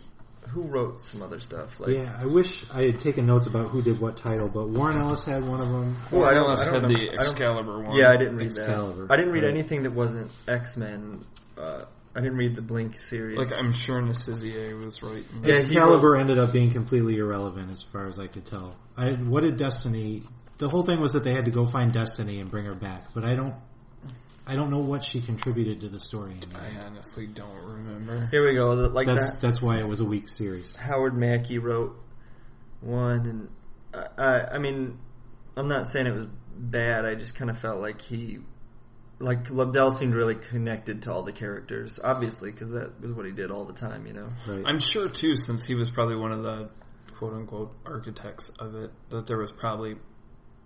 who wrote some other stuff? Like, Yeah, I wish I had taken notes about who did what title, but Warren Ellis had one of them. Oh, I don't, Ellis I don't had know. the I don't- Excalibur one. Yeah, I didn't read Excalibur, that. I didn't read right. anything that wasn't X Men. Uh, I didn't read the Blink series. Like I'm sure Nicieza was right. Yeah, he Excalibur ended up being completely irrelevant as far as I could tell. I what did Destiny? The whole thing was that they had to go find Destiny and bring her back, but I don't. I don't know what she contributed to the story. In. I honestly don't remember. Here we go. Like That's that. that's why it was a weak series. Howard Mackie wrote one, and I, I, I mean, I'm not saying it was bad. I just kind of felt like he, like Lobdell seemed really connected to all the characters, obviously, because that was what he did all the time, you know. Right. I'm sure too, since he was probably one of the quote unquote architects of it, that there was probably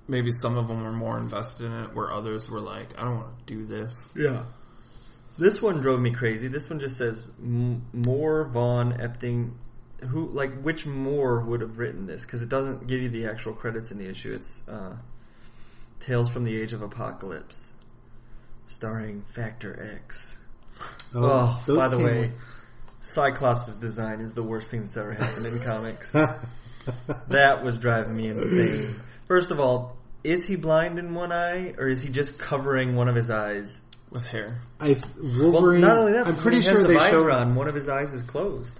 maybe some of them were more invested in it, where others were like, I don't want to do this. Yeah. This one drove me crazy. This one just says M- Moore, Vaughn, Epting. Who like which Moore would have written this? Because it doesn't give you the actual credits in the issue. It's uh, Tales from the Age of Apocalypse, starring Factor X. Oh, those by the came way, Cyclops' design is the worst thing that's ever happened in comics. That was driving me insane. First of all, is he blind in one eye, or is he just covering one of his eyes? With hair. I Well, Wolverine. not only that, I'm pretty sure the they visor showed. on. One of his eyes is closed.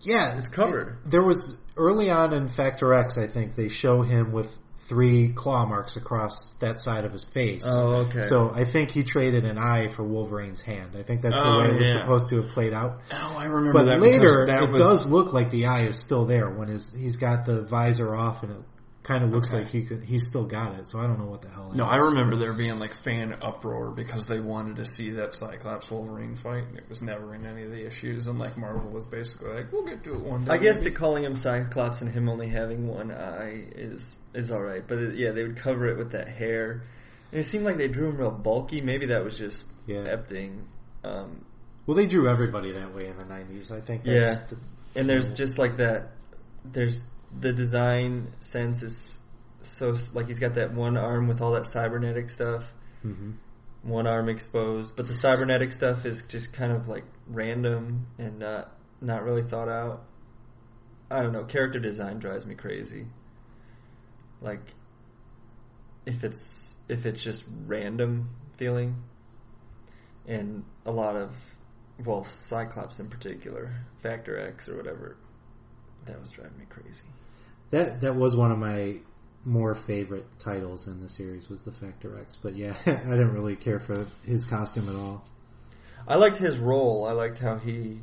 Yeah, It's covered. There was early on in Factor X, I think they show him with three claw marks across that side of his face. Oh, okay. So I think he traded an eye for Wolverine's hand. I think that's the Oh, way it was yeah. supposed to have played out. Oh, I remember But that. later, that it was, does look like the eye is still there when his he's got the visor off, and it kind of looks Okay. like he could he's still got it. So I don't know what the hell. that No, I remember there being like fan uproar because they wanted to see that Cyclops Wolverine fight, and it was never in any of the issues. And like Marvel was basically like, "We'll get to it one day." I guess maybe." the calling him Cyclops and him only having one eye is is all right. But it, yeah, they would cover it with that hair. And it seemed like they drew him real bulky. Maybe that was just Yeah. Epting. Um, Well, they drew everybody that way in the '90s. I think. That's Yeah. the, and there's just like that. There's the design sense is so like he's got that one arm with all that cybernetic stuff. hmm one arm exposed, but the cybernetic stuff is just kind of like random and not not really thought out. I don't know. Character design drives me crazy. Like if it's if it's just random feeling, and a lot of well, Cyclops in particular, Factor X or whatever, that was driving me crazy. That that was one of my more favorite titles in the series was the Factor X. But yeah, I didn't really care for his costume at all. I liked his role. I liked how he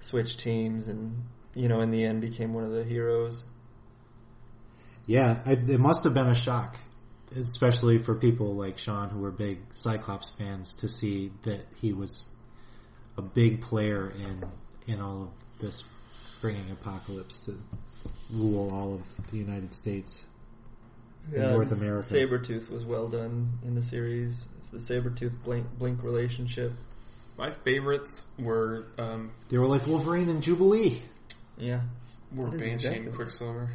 switched teams and you know in the end became one of the heroes. Yeah, I, it must have been a shock, especially for people like Sean who were big Cyclops fans, to see that he was a big player in in all of this, bringing Apocalypse to rule all of the United States. in North and America. Sabretooth was well done in the series. It's the Sabretooth Blink, Blink relationship. my favorites were um, They were like Wolverine and Jubilee. Yeah. were That is Banshee exactly- and Quicksilver.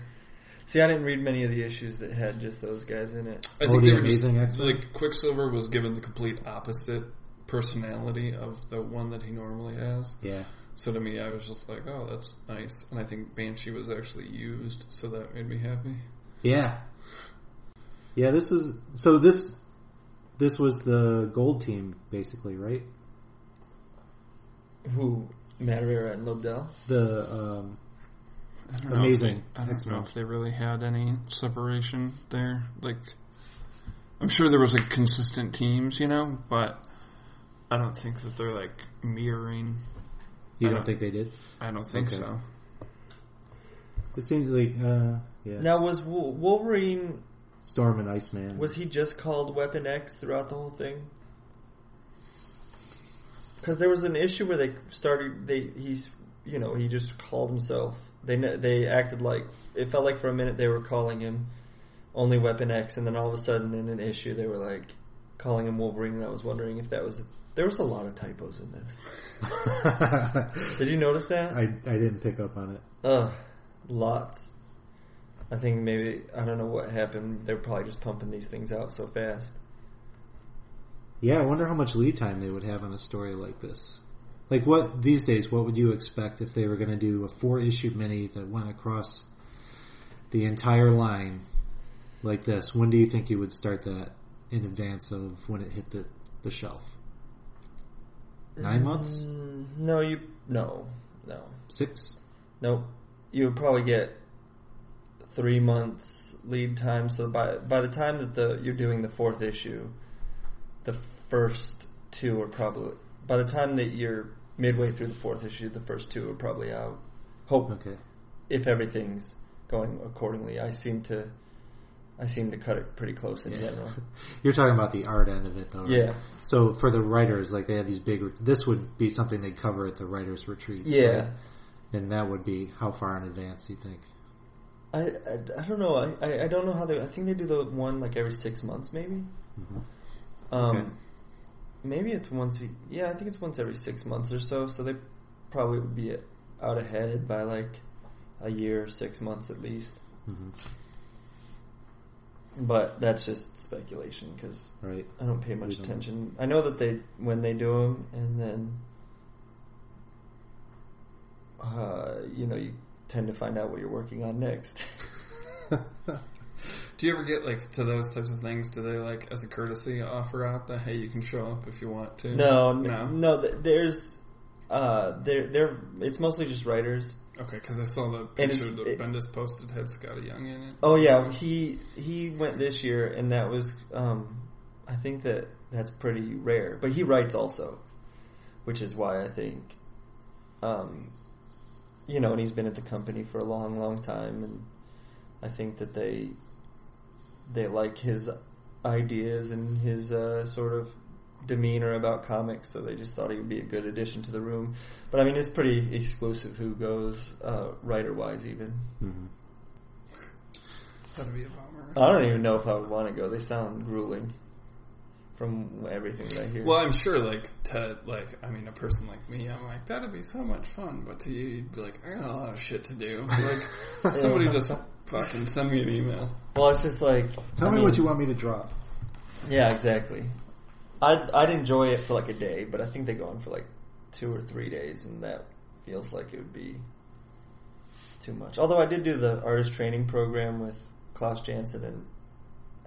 See, I didn't read many of the issues that had just those guys in it. I Oh, think the they were just Amazing X-Men? like Quicksilver was given the complete opposite personality of the one that he normally has. Yeah, So to me, I was just like, "Oh, that's nice," and I think Banshee was actually used, so that made me happy. yeah, yeah. This is so this this was the gold team basically, right? Who? Madureira and Lobdell? The um, I don't Amazing If they, I don't X-Men. know if they really had any separation there. Like, I'm sure there was like consistent teams, you know, but I don't think that they're like mirroring. You don't don't- think they did? I don't think Okay. so. It seems like uh, yeah. Now, was Wolverine, Storm and Iceman. was he just called Weapon X throughout the whole thing? Because there was an issue where they started, they, he's, you know, he just called himself. They, they acted like, it felt like for a minute they were calling him only Weapon X, and then all of a sudden in an issue they were like calling him Wolverine, and I was wondering if that was, there was a lot of typos in this. Did you notice that? I I didn't pick up on it. Ugh, lots. I think maybe I don't know what happened. They're probably just pumping these things out so fast. Yeah, I wonder how much lead time they would have on a story like this. Like what these days? What would you expect if they were going to do a four issue mini that went across the entire line like this? When do you think you would start that in advance of when it hit the the shelf? Nine months? Mm, no, you no no Six? nope. You would probably get three months lead time. So by by the time that the you're doing the fourth issue, the first two are probably by the time that you're midway through the fourth issue, the first two are probably out. Hope Okay. if everything's going accordingly. I seem to I seem to cut it pretty close in general. You're talking about the art end of it, though. right? Yeah. So for the writers, like they have these big. This would be something they cover at the writers' retreats. Yeah. right? And that would be how far in advance do you think? I, I, I don't know. I, I, don't know how they. I think they do the one like every six months, maybe. Um, Okay. maybe it's once. A, yeah, I think it's once every six months or so. So they probably would be out ahead by like a year, six months at least. Mhm. But that's just speculation because Right. I don't pay much attention. I know that they when they do them, and then uh, you know you tend to find out what you're working on next. Do you ever get like to those types of things? Do they like as a courtesy offer out the hey, you can show up if you want to? no, no. no, no. There's uh, there, there. It's mostly just writers. Okay, because I saw the picture that it- Bendis posted had Skottie Young in it. Oh yeah, he he went this year, and that was um, I think that that's pretty rare. But he writes also, which is why I think, um, you know, and he's been at the company for a long, long time, and I think that they they like his ideas and his uh, sort of demeanor about comics, so they just thought he would be a good addition to the room. But I mean, it's pretty exclusive who goes uh, writer wise, even. Mhm. That'd be a bummer. I don't even know if I would want to go. They sound grueling from everything that I hear. Well, I'm sure, like to like, I mean, a person like me, I'm like, that'd be so much fun. But to you, you'd be like, I got a lot of shit to do. Like, somebody just fucking send me an email. Well, it's just like Tell I me mean, what you want me to draw. Yeah, exactly. I'd I'd enjoy it for like a day, but I think they go on for like two or three days, and that feels like it would be too much. Although I did do the artist training program with Klaus Janson and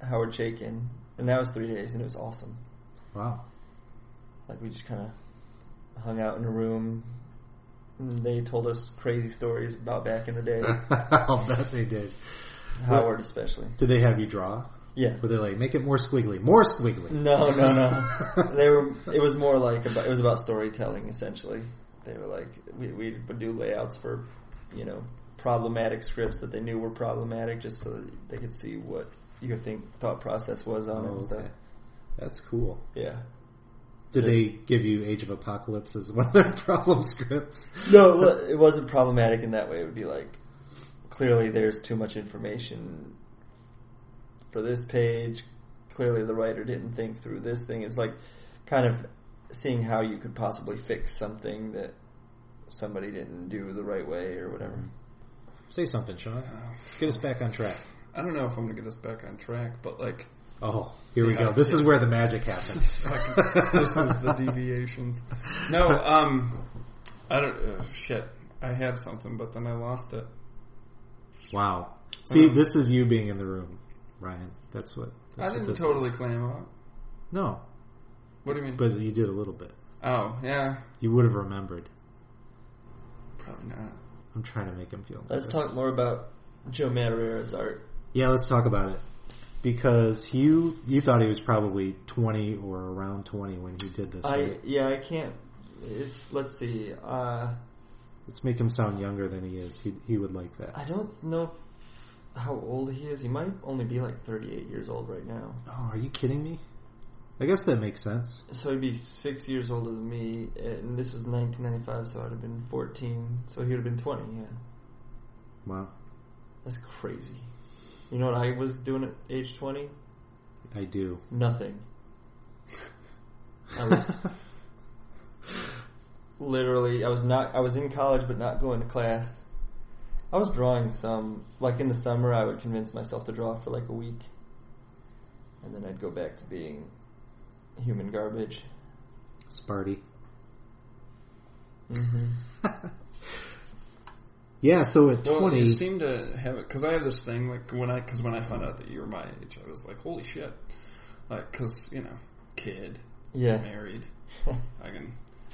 Howard Chaykin, and that was three days, and it was awesome. Wow. Like we just kind of hung out in a room. And they told us crazy stories about back in the day. I'll bet they did. Howard, especially. Did they have you draw? Yeah. Were they like, make it more squiggly, more squiggly? No, no, no. they were. It was more like about. It was about storytelling. Essentially, they were like we we would do layouts for, you know, problematic scripts that they knew were problematic, just so they could see what your think thought process was on it Oh, and stuff. okay. That's cool. Yeah. Did they give you Age of Apocalypse as one of their problem scripts? No, it wasn't problematic in that way. It would be like clearly there's too much information for this page. Clearly the writer didn't think through this thing. It's like kind of seeing how you could possibly fix something that somebody didn't do the right way or whatever. Say something, Sean. Get us back on track. I don't know if I'm gonna get us back on track, but like, Oh, here we Yeah. go. This is where the magic happens. this is the deviations. No, um, I don't. Uh, shit, I had something, but then I lost it. wow. See, Um, this is you being in the room, Ryan. That's what. That's I what didn't this totally is. claim out. No, What do you mean? but you did a little bit. oh, yeah, You would have remembered. probably not. I'm trying to make him feel. Let's talk more about Joe Madureira's art. Yeah, let's talk about it. Because you you thought he was probably 20 or around 20 when he did this. I right? yeah, I can't. It's let's see. Uh, Let's make him sound younger than he is. He he would like that. I don't know how old he is. He might only be like 38 years old right now. Oh, are you kidding me? I guess that makes sense. So he'd be six years older than me, and this was 1995, so I'd have been 14. So he would have been 20. Yeah, Wow, that's crazy. You know what I was doing at age 20? I do. Nothing. I was literally. I was not. I was in college, but not going to class. I was drawing some. Like in the summer, I would convince myself to draw for like a week, and then I'd go back to being human garbage. Sparty. Mm-hmm. Yeah, so at Well, 20, you seem to have it because I have this thing like when I because when I found out that you were my age, I was like, holy shit, like because you know, kid, Yeah. married, I can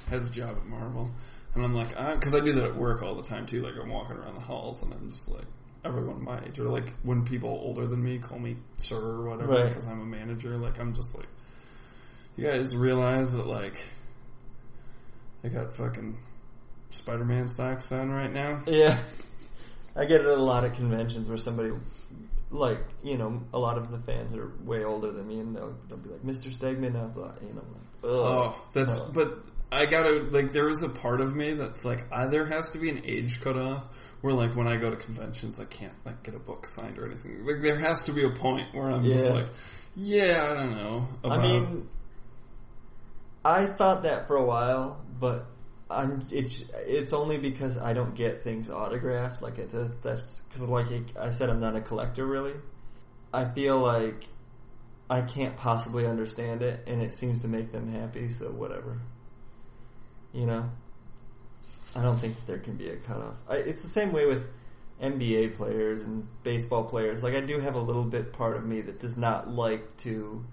has a job at Marvel, and I'm like, because I do that at work all the time too. Like I'm walking around the halls and I'm just like. Everyone my age, or like when people older than me call me sir or whatever, Right. because I'm a manager. Like I'm just like, you guys realize that like, I got fucking Spider-Man socks on right now. Yeah. I get it at a lot of conventions where somebody, like, you know, a lot of the fans are way older than me and they'll, they'll be like, Mr. Stegman, like, you know, like, Oh, that's but I gotta like there is a part of me that's like I, there has to be an age cutoff where like when I go to conventions I can't like get a book signed or anything. Like there has to be a point where I'm just like, yeah, I don't know. I mean, I thought that for a while, but I'm it's it's only because I don't get things autographed. Like it, that's because like I said, I'm not a collector really. I feel like I can't possibly understand it, and it seems to make them happy. So whatever, you know. I don't think that there can be a cutoff. I, it's the same way with NBA players and baseball players. Like I do have a little bit part of me that does not like to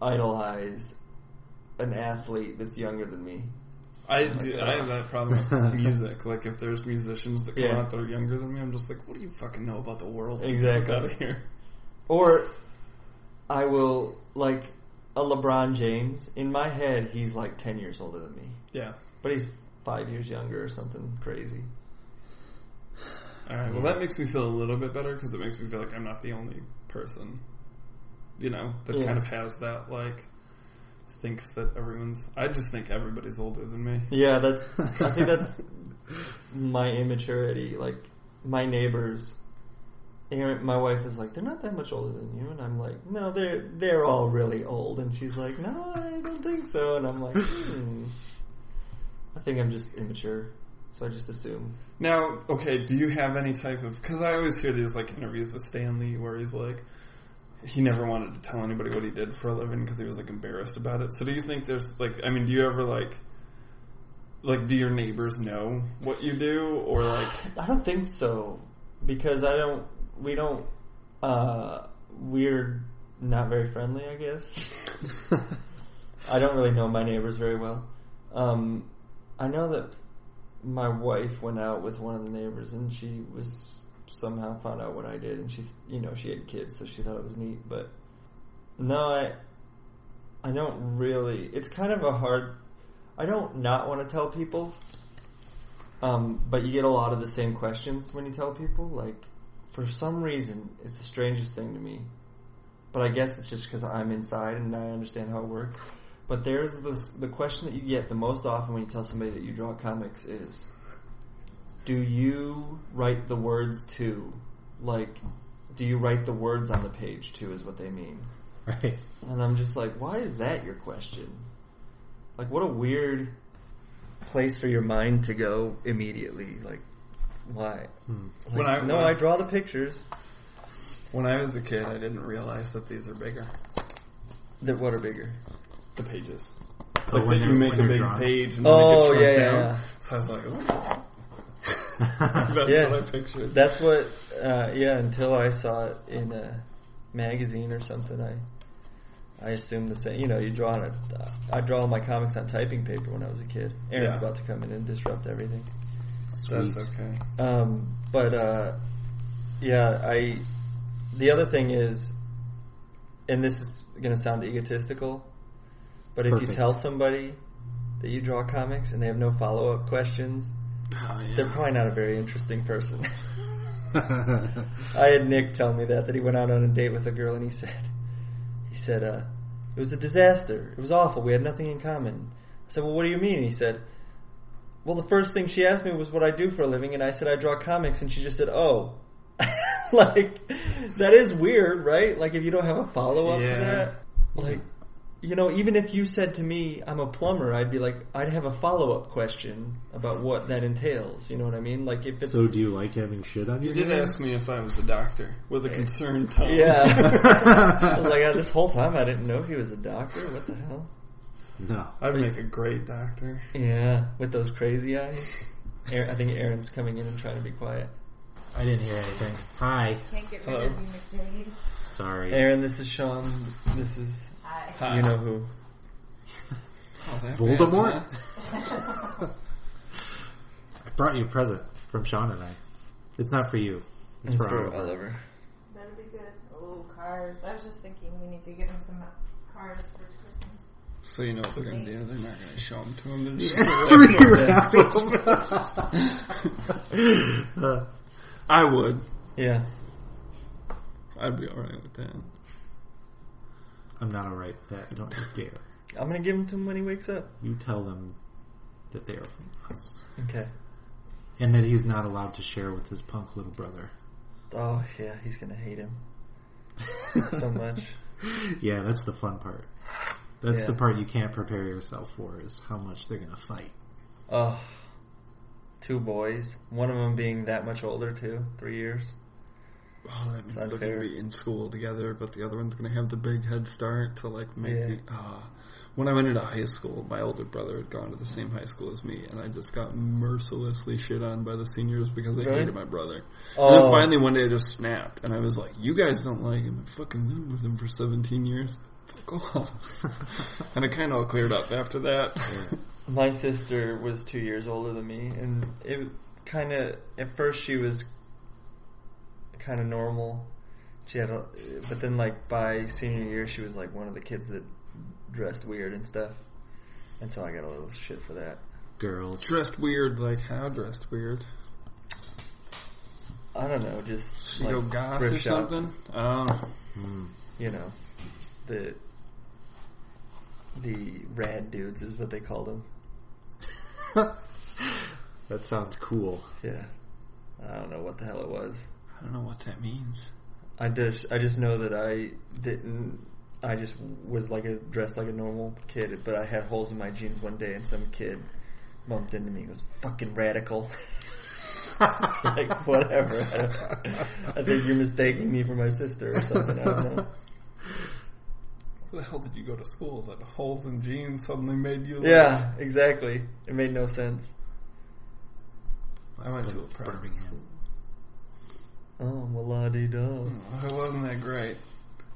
idolize an athlete that's younger than me. I do, I have that problem with music. Like if there's musicians that come Yeah. out that are younger than me, I'm just like, what do you fucking know about the world? Get the Exactly. fuck out of here. Or I will like a LeBron James. In my head, he's like ten years older than me, Yeah. but he's five years younger or something crazy. All right. Well, that makes me feel a little bit better because it makes me feel like I'm not the only person, you know, that Yeah. kind of has that like thinks that everyone's. I just think everybody's older than me. Yeah, that's. I think that's my immaturity. Like my neighbors, Aaron, my wife is like, they're not that much older than you, and I'm like, no, they're they're all really old, and she's like, no, I don't think so, and I'm like, hmm. I think I'm just immature, so I just assume. Now, okay, do you have any type of? Because I always hear these like interviews with Stan Lee where he's like, he never wanted to tell anybody what he did for a living because he was like embarrassed about it. So do you think there's like, I mean, do you ever like, like, do your neighbors know what you do or like? I don't think so because I don't. We don't. Uh, we're not very friendly, I guess. I don't really know my neighbors very well. Um, I know that my wife went out with one of the neighbors, and she was somehow found out what I did, and she, you know, she had kids, so she thought it was neat. But no, I, I don't really. It's kind of a hard. I don't not want to tell people, um, but you get a lot of the same questions when you tell people. Like, for some reason, it's the strangest thing to me. But I guess it's just because I'm inside and I understand how it works. But there's this, the question that you get the most often when you tell somebody that you draw comics is, do you write the words too? Like, do you write the words on the page too is what they mean. right? And I'm just like, why is that your question? Like, what a weird place for your mind to go immediately. Like, why? Like, When I- no, when I- I draw the pictures. When I was a kid, I didn't realize that these are bigger. That what are bigger? The pages. Oh, Like when you make when a big drawn. page and then Oh, it gets shrunk yeah, down. yeah. So I was like, oh. That's Yeah. what I pictured. That's what. Uh, yeah, until I saw it in a magazine or something, I I assumed the same. You know, you draw on it. I draw all my comics on typing paper when I was a kid. Aaron's Yeah. about to come in and disrupt everything. That's okay. Um, but uh, yeah, I. The other thing is, and this is going to sound egotistical, but if you tell somebody that you draw comics and they have no follow up questions, Oh, yeah. they're probably not a very interesting person. I had Nick tell me that that he went out on a date with a girl and he said, he said, uh, it was a disaster. It was awful. We had nothing in common. I said, well, what do you mean? He said, well, the first thing she asked me was what I do for a living, and I said I draw comics, and she just said, oh. like, that is weird, right? Like, if you don't have a follow up Yeah. to that, like, you know, even if you said to me, I'm a plumber, I'd be like, I'd have a follow up question about what that entails. You know what I mean? Like, if it's. so, do you like having shit on You your did hands? ask me if I was a doctor with a concerned tone. Yeah. I was like, this whole time I didn't know he was a doctor. What the hell? No. I'd make a great doctor. Yeah, with those crazy eyes. Aaron, I think Aaron's coming in and trying to be quiet. I didn't hear anything. Hi. Can't get rid Hello. of you, McDade. Sorry. Aaron, this is Sean. This is Hi. Hi. you know who. Oh, that Voldemort? bad, huh? I brought you a present from Sean and I. It's not for you. It's, It's for, for Oliver. Oliver. That'll be good. Oh, cars. I was just thinking we need to get him some cars for Christmas. So you know what they're going to do? They're not going to show them to him. They're just Rewrap them. I would. Yeah. I'd be alright with that. I'm not alright with that. Don't dare. I'm gonna give him to him when he wakes up. You tell them that they are from us. Okay. And that he's not allowed to share with his punk little brother. Oh yeah, he's gonna hate him so much. Yeah, that's the fun part. That's Yeah. the part you can't prepare yourself for is how much they're gonna fight. Oh, two boys. One of them being that much older too, three years. Oh, that means they're gonna be in school together, but the other one's going to have the big head start to like make Yeah. the. Uh, when I went into high school, my older brother had gone to the same high school as me, and I just got mercilessly shit on by the seniors because they Really? hated my brother. And Oh, then finally one day I just snapped, and I was like, "You guys don't like him. I fucking lived with him for 17 years. Fuck off." and it kind of all cleared up after that. my sister was two years older than me, and it kind of at first she was kind of normal. She had, a, but then like by senior year, she was like one of the kids that dressed weird and stuff, and so I got a little shit for that. Girls. dressed weird, like how dressed weird? I don't know, just She like go goth thrift or shop, something? Oh, You know, the the rad dudes is what they called them. that sounds cool. Yeah, I don't know what the hell it was. I don't know what that means. I just I just know that I didn't. I just was like a dressed like a normal kid, but I had holes in my jeans one day, and some kid bumped into me. and was fucking radical. it's like whatever. I, don't- I think you're mistaking me for my sister or something. I don't know. Where the hell did you go to school that holes in jeans suddenly made you? like- Yeah, exactly. It made no sense. I went to a private school. Birmingham. Oh, well, la di da. Mm, it wasn't that great.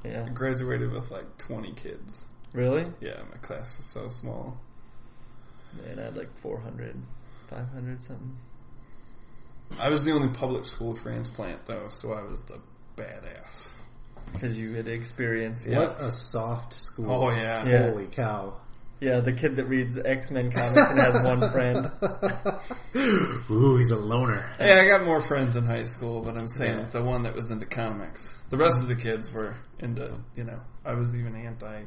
I Yeah. graduated with like 20 kids. Really? Yeah, my class was so small. Man, I had like 400, 500 something. I was the only public school transplant though, so I was the badass. Because you had experience. Yeah. What a soft school. Oh yeah. Yeah. Holy cow. Yeah, the kid that reads X Men comics and has one friend. Ooh, he's a loner. Hey, I got more friends in high school, but I'm saying Yeah. the one that was into comics. The rest of the kids were into, you know, I was even anti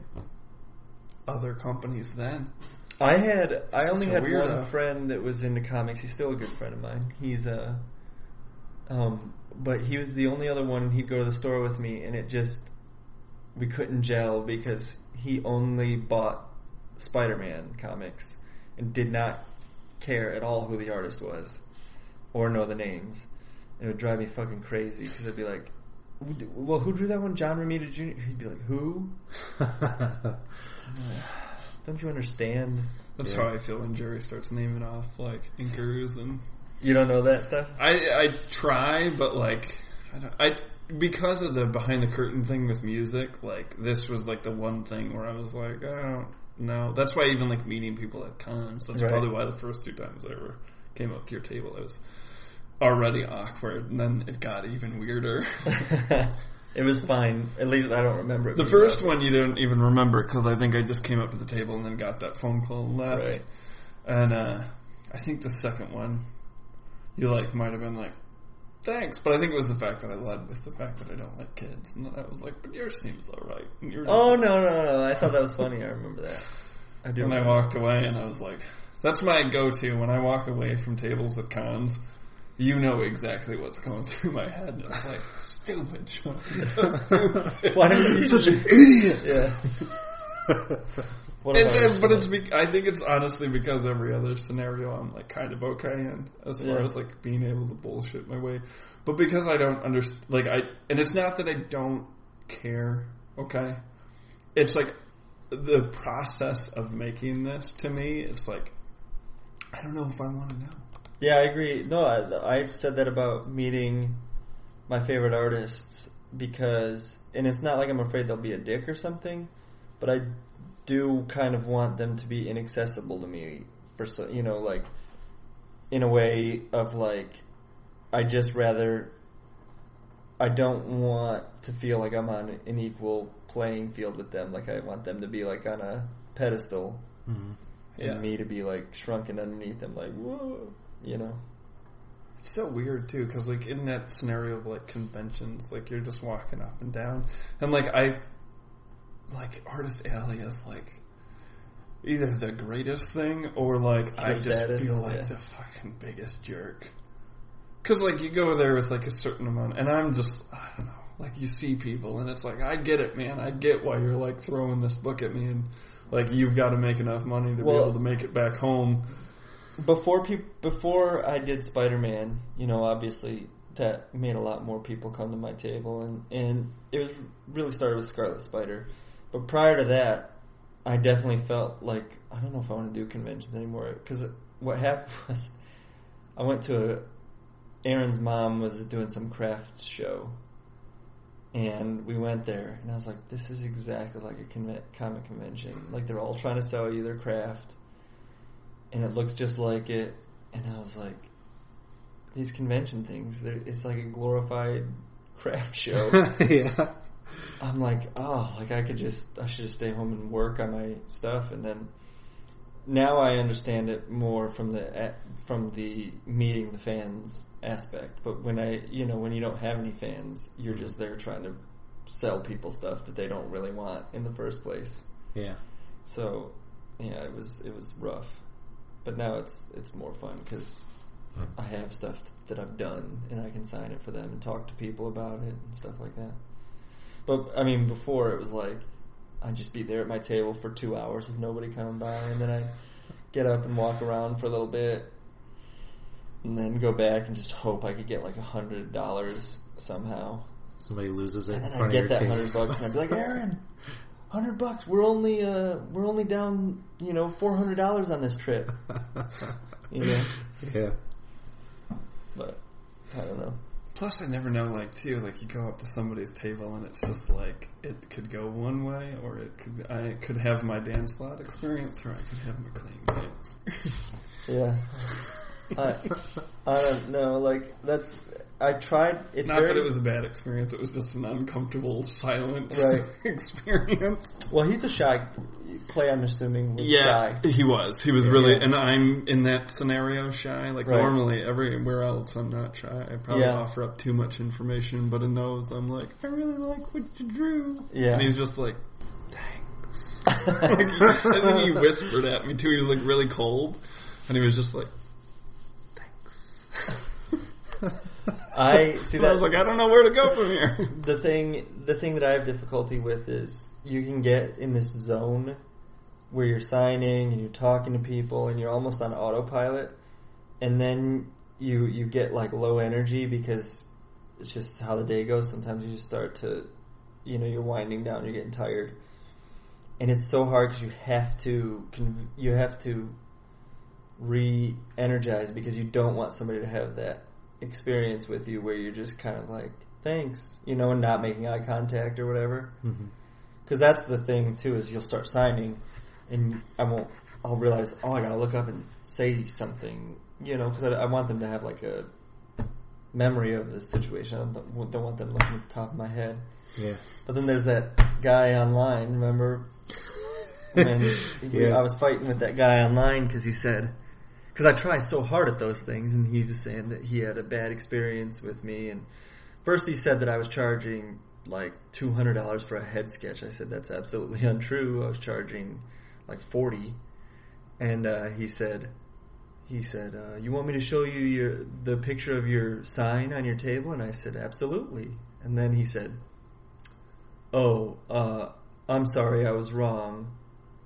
other companies then. I had I Such only had weirdo. one friend that was into comics. He's still a good friend of mine. He's a, um but he was the only other one he'd go to the store with me and it just we couldn't gel because he only bought Spider-Man comics and did not care at all who the artist was or know the names. And it would drive me fucking crazy because I'd be like, well, who drew that one? John Romita Jr. He'd be like, who? Don't you understand? That's Yeah. how I feel when Jerry starts naming off like inkers and You don't know that stuff? I I try, but like I don't I because of the behind the curtain thing with music, like this was like the one thing where I was like, I don't know. That's why even like meeting people at cons. That's Right. probably why the first two times I ever came up to your table, it was already awkward, and then it got even weirder. it was fine. At least I don't remember it. the first one you don't even remember because I think I just came up to the table and then got that phone call and left. Right. And uh, I think the second one, you like might have been like, thanks, but I think it was the fact that I led with the fact that I don't like kids, and then I was like, but yours seems alright. And you were Oh like- no no no! I thought that was funny. I remember that. I do. And I walked away, and I was like, that's my go-to when I walk away from tables at cons. You know exactly what's going through my head. And it's like, stupid. You're so stupid. Why don't you Such an idiot. Yeah. About- but it's be- I think it's honestly because every other scenario I'm like kind of okay in as far Yeah. as like being able to bullshit my way, but because I don't understand, like I, and it's not that I don't care, okay, it's like the process of making this to me, it's like I don't know if I want to know. Yeah, I agree. No, I, I said that about meeting my favorite artists because, and it's not like I'm afraid they'll be a dick or something, but I do kind of want them to be inaccessible to me for so, you know, like in a way of like, I just rather, I don't want to feel like I'm on an equal playing field with them. Like I want them to be like on a pedestal mm-hmm. Yeah. and me to be like shrunken underneath them, like whoa, you know. It's so weird too, because like in that scenario of like conventions, like you're just walking up and down, and like I, like Artist Alley is like either the greatest thing or like I just saddest, feel like yeah. the fucking biggest jerk. Because like you go there with like a certain amount, and I'm just I don't know, like you see people, and it's like I get it, man, I get why you're like throwing this book at me, and like you've got to make enough money to be able to make it back home. before peop before I did Spider Man, you know, obviously that made a lot more people come to my table, and and it was really started with Scarlet Spider. But prior to that, I definitely felt like I don't know if I want to do conventions anymore because what happened was I went to a Aaron's mom was doing some crafts show. And we went there, and I was like, "This is exactly like a comic convention. Like they're all trying to sell you their craft, and it looks just like it. And I was like, these convention things, it's like a glorified craft show. yeah. I'm like, oh, like I could just, I should just stay home and work on my stuff. And then now I understand it more from the from the meeting the fans aspect. But when I, you know, when you don't have any fans, you're just there trying to sell people stuff that they don't really want in the first place. Yeah. So, yeah, it was it was rough, but now it's it's more fun because hmm. I have stuff that I've done and I can sign it for them and talk to people about it and stuff like that. But I mean, before it was like I'd just be there at my table for two hours with nobody coming by, and then I'd get up and walk around for a little bit, and then go back and just hope I could get like a hundred dollars somehow. Somebody loses it And then I get that hundred bucks, and I'd be like, Aaron, hundred bucks. We're only uh, we're only down, you know, four hundred dollars on this trip. You know, yeah. but I don't know. Plus, I never know, like, too, like, you go up to somebody's table and it's just like, it could go one way, or it could, I could have my Dan Slott experience, or I could have my Payne experience. Yeah, I I don't know. Like that's I tried. It's Not very, that it was a bad experience, it was just an uncomfortable, silent Right. experience. well. He's a shy play. I'm assuming. Yeah, shy. he was. He was really, Yeah. and I'm in that scenario shy. Like Right. normally, everywhere else, I'm not shy. I probably Yeah. offer up too much information, but in those, I'm like, I really like what you drew. Yeah. and he's just like, thanks. I think he whispered at me too. He was like really cold, and he was just like, thanks. I see And I that. was like, I don't know where to go from here. the thing the thing that I have difficulty with is you can get in this zone where you're signing and you're talking to people and you're almost on autopilot and then you you get like low energy because it's just how the day goes sometimes you just start to you know you're winding down you're getting tired and it's so hard because you have to you have to re-energize because you don't want somebody to have that experience with you where you're just kind of like thanks you know and not making eye contact or whatever? Mm-hmm. Because that's the thing too is you'll start signing and I won't I'll realize oh I gotta look up and say something you know because I, I want them to have like a memory of the situation. I don't, don't want them looking at the top of my head. Yeah. but then there's that guy online remember? When Yeah. I was fighting with that guy online because he said because I try so hard at those things, and he was saying that he had a bad experience with me. And first, he said that I was charging like two hundred dollars for a head sketch. I said that's absolutely untrue. I was charging like forty, and uh, he said. He said, uh, "You want me to show you your the picture of your sign on your table?" And I said, "Absolutely." And then he said, "Oh, uh, I'm sorry, I was wrong,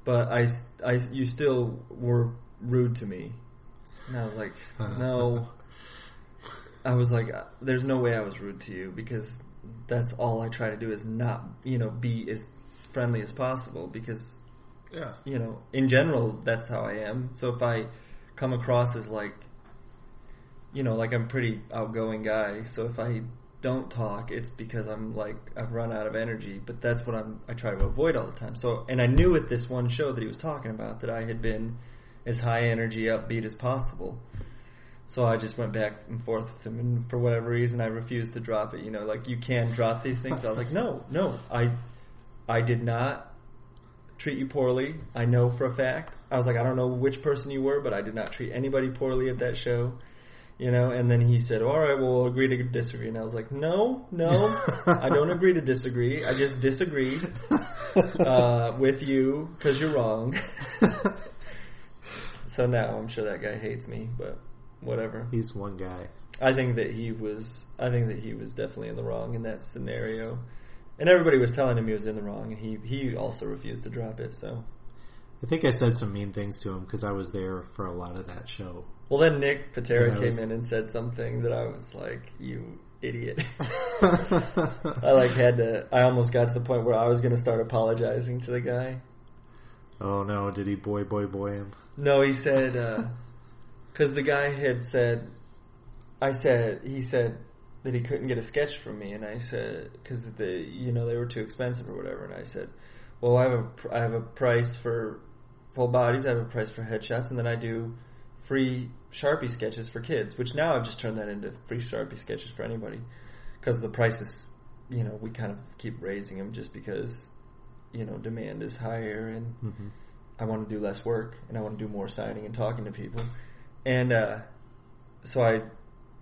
but I, I, you still were rude to me." And I was like, "No." I was like, uh, "There's no way I was rude to you because that's all I try to do is not, you know, be as friendly as possible because Yeah. you know, in general, that's how I am. So if I come across as like, you know, like I'm a pretty outgoing guy. So if I don't talk, it's because I'm like I've run out of energy. But that's what I'm I try to avoid all the time. So and I knew at this one show that he was talking about that I had been as high energy, upbeat as possible. So I just went back and forth with him, and for whatever reason, I refused to drop it. You know, like you can drop these things. I was like, no, no, I, I did not treat you poorly. I know for a fact. I was like, I don't know which person you were, but I did not treat anybody poorly at that show. You know, and then he said, all right, well, we'll agree to disagree. And I was like, no, no, I don't agree to disagree. I just disagree, uh, with you because you're wrong. so now I'm sure that guy hates me, but whatever. He's one guy. I think that he was. I think that he was definitely in the wrong in that scenario, and everybody was telling him he was in the wrong, and he he also refused to drop it. So, I think I said some mean things to him because I was there for a lot of that show. well, then Nick Pitarra came was- in and said something that I was like, "You idiot." I like had to. I almost got to the point where I was going to start apologizing to the guy. oh no, did he boy boy boy him? No, he said because the guy had said, I said he said that he couldn't get a sketch from me, and I said because the you know they were too expensive or whatever, and I said, well, I have a I have a price for full bodies, I have a price for headshots, and then I do free Sharpie sketches for kids, which now I've just turned that into free Sharpie sketches for anybody because the prices, you know, we kind of keep raising them just because you know demand is higher and. Mm-hmm. I want to do less work and I want to do more signing and talking to people. And uh, so I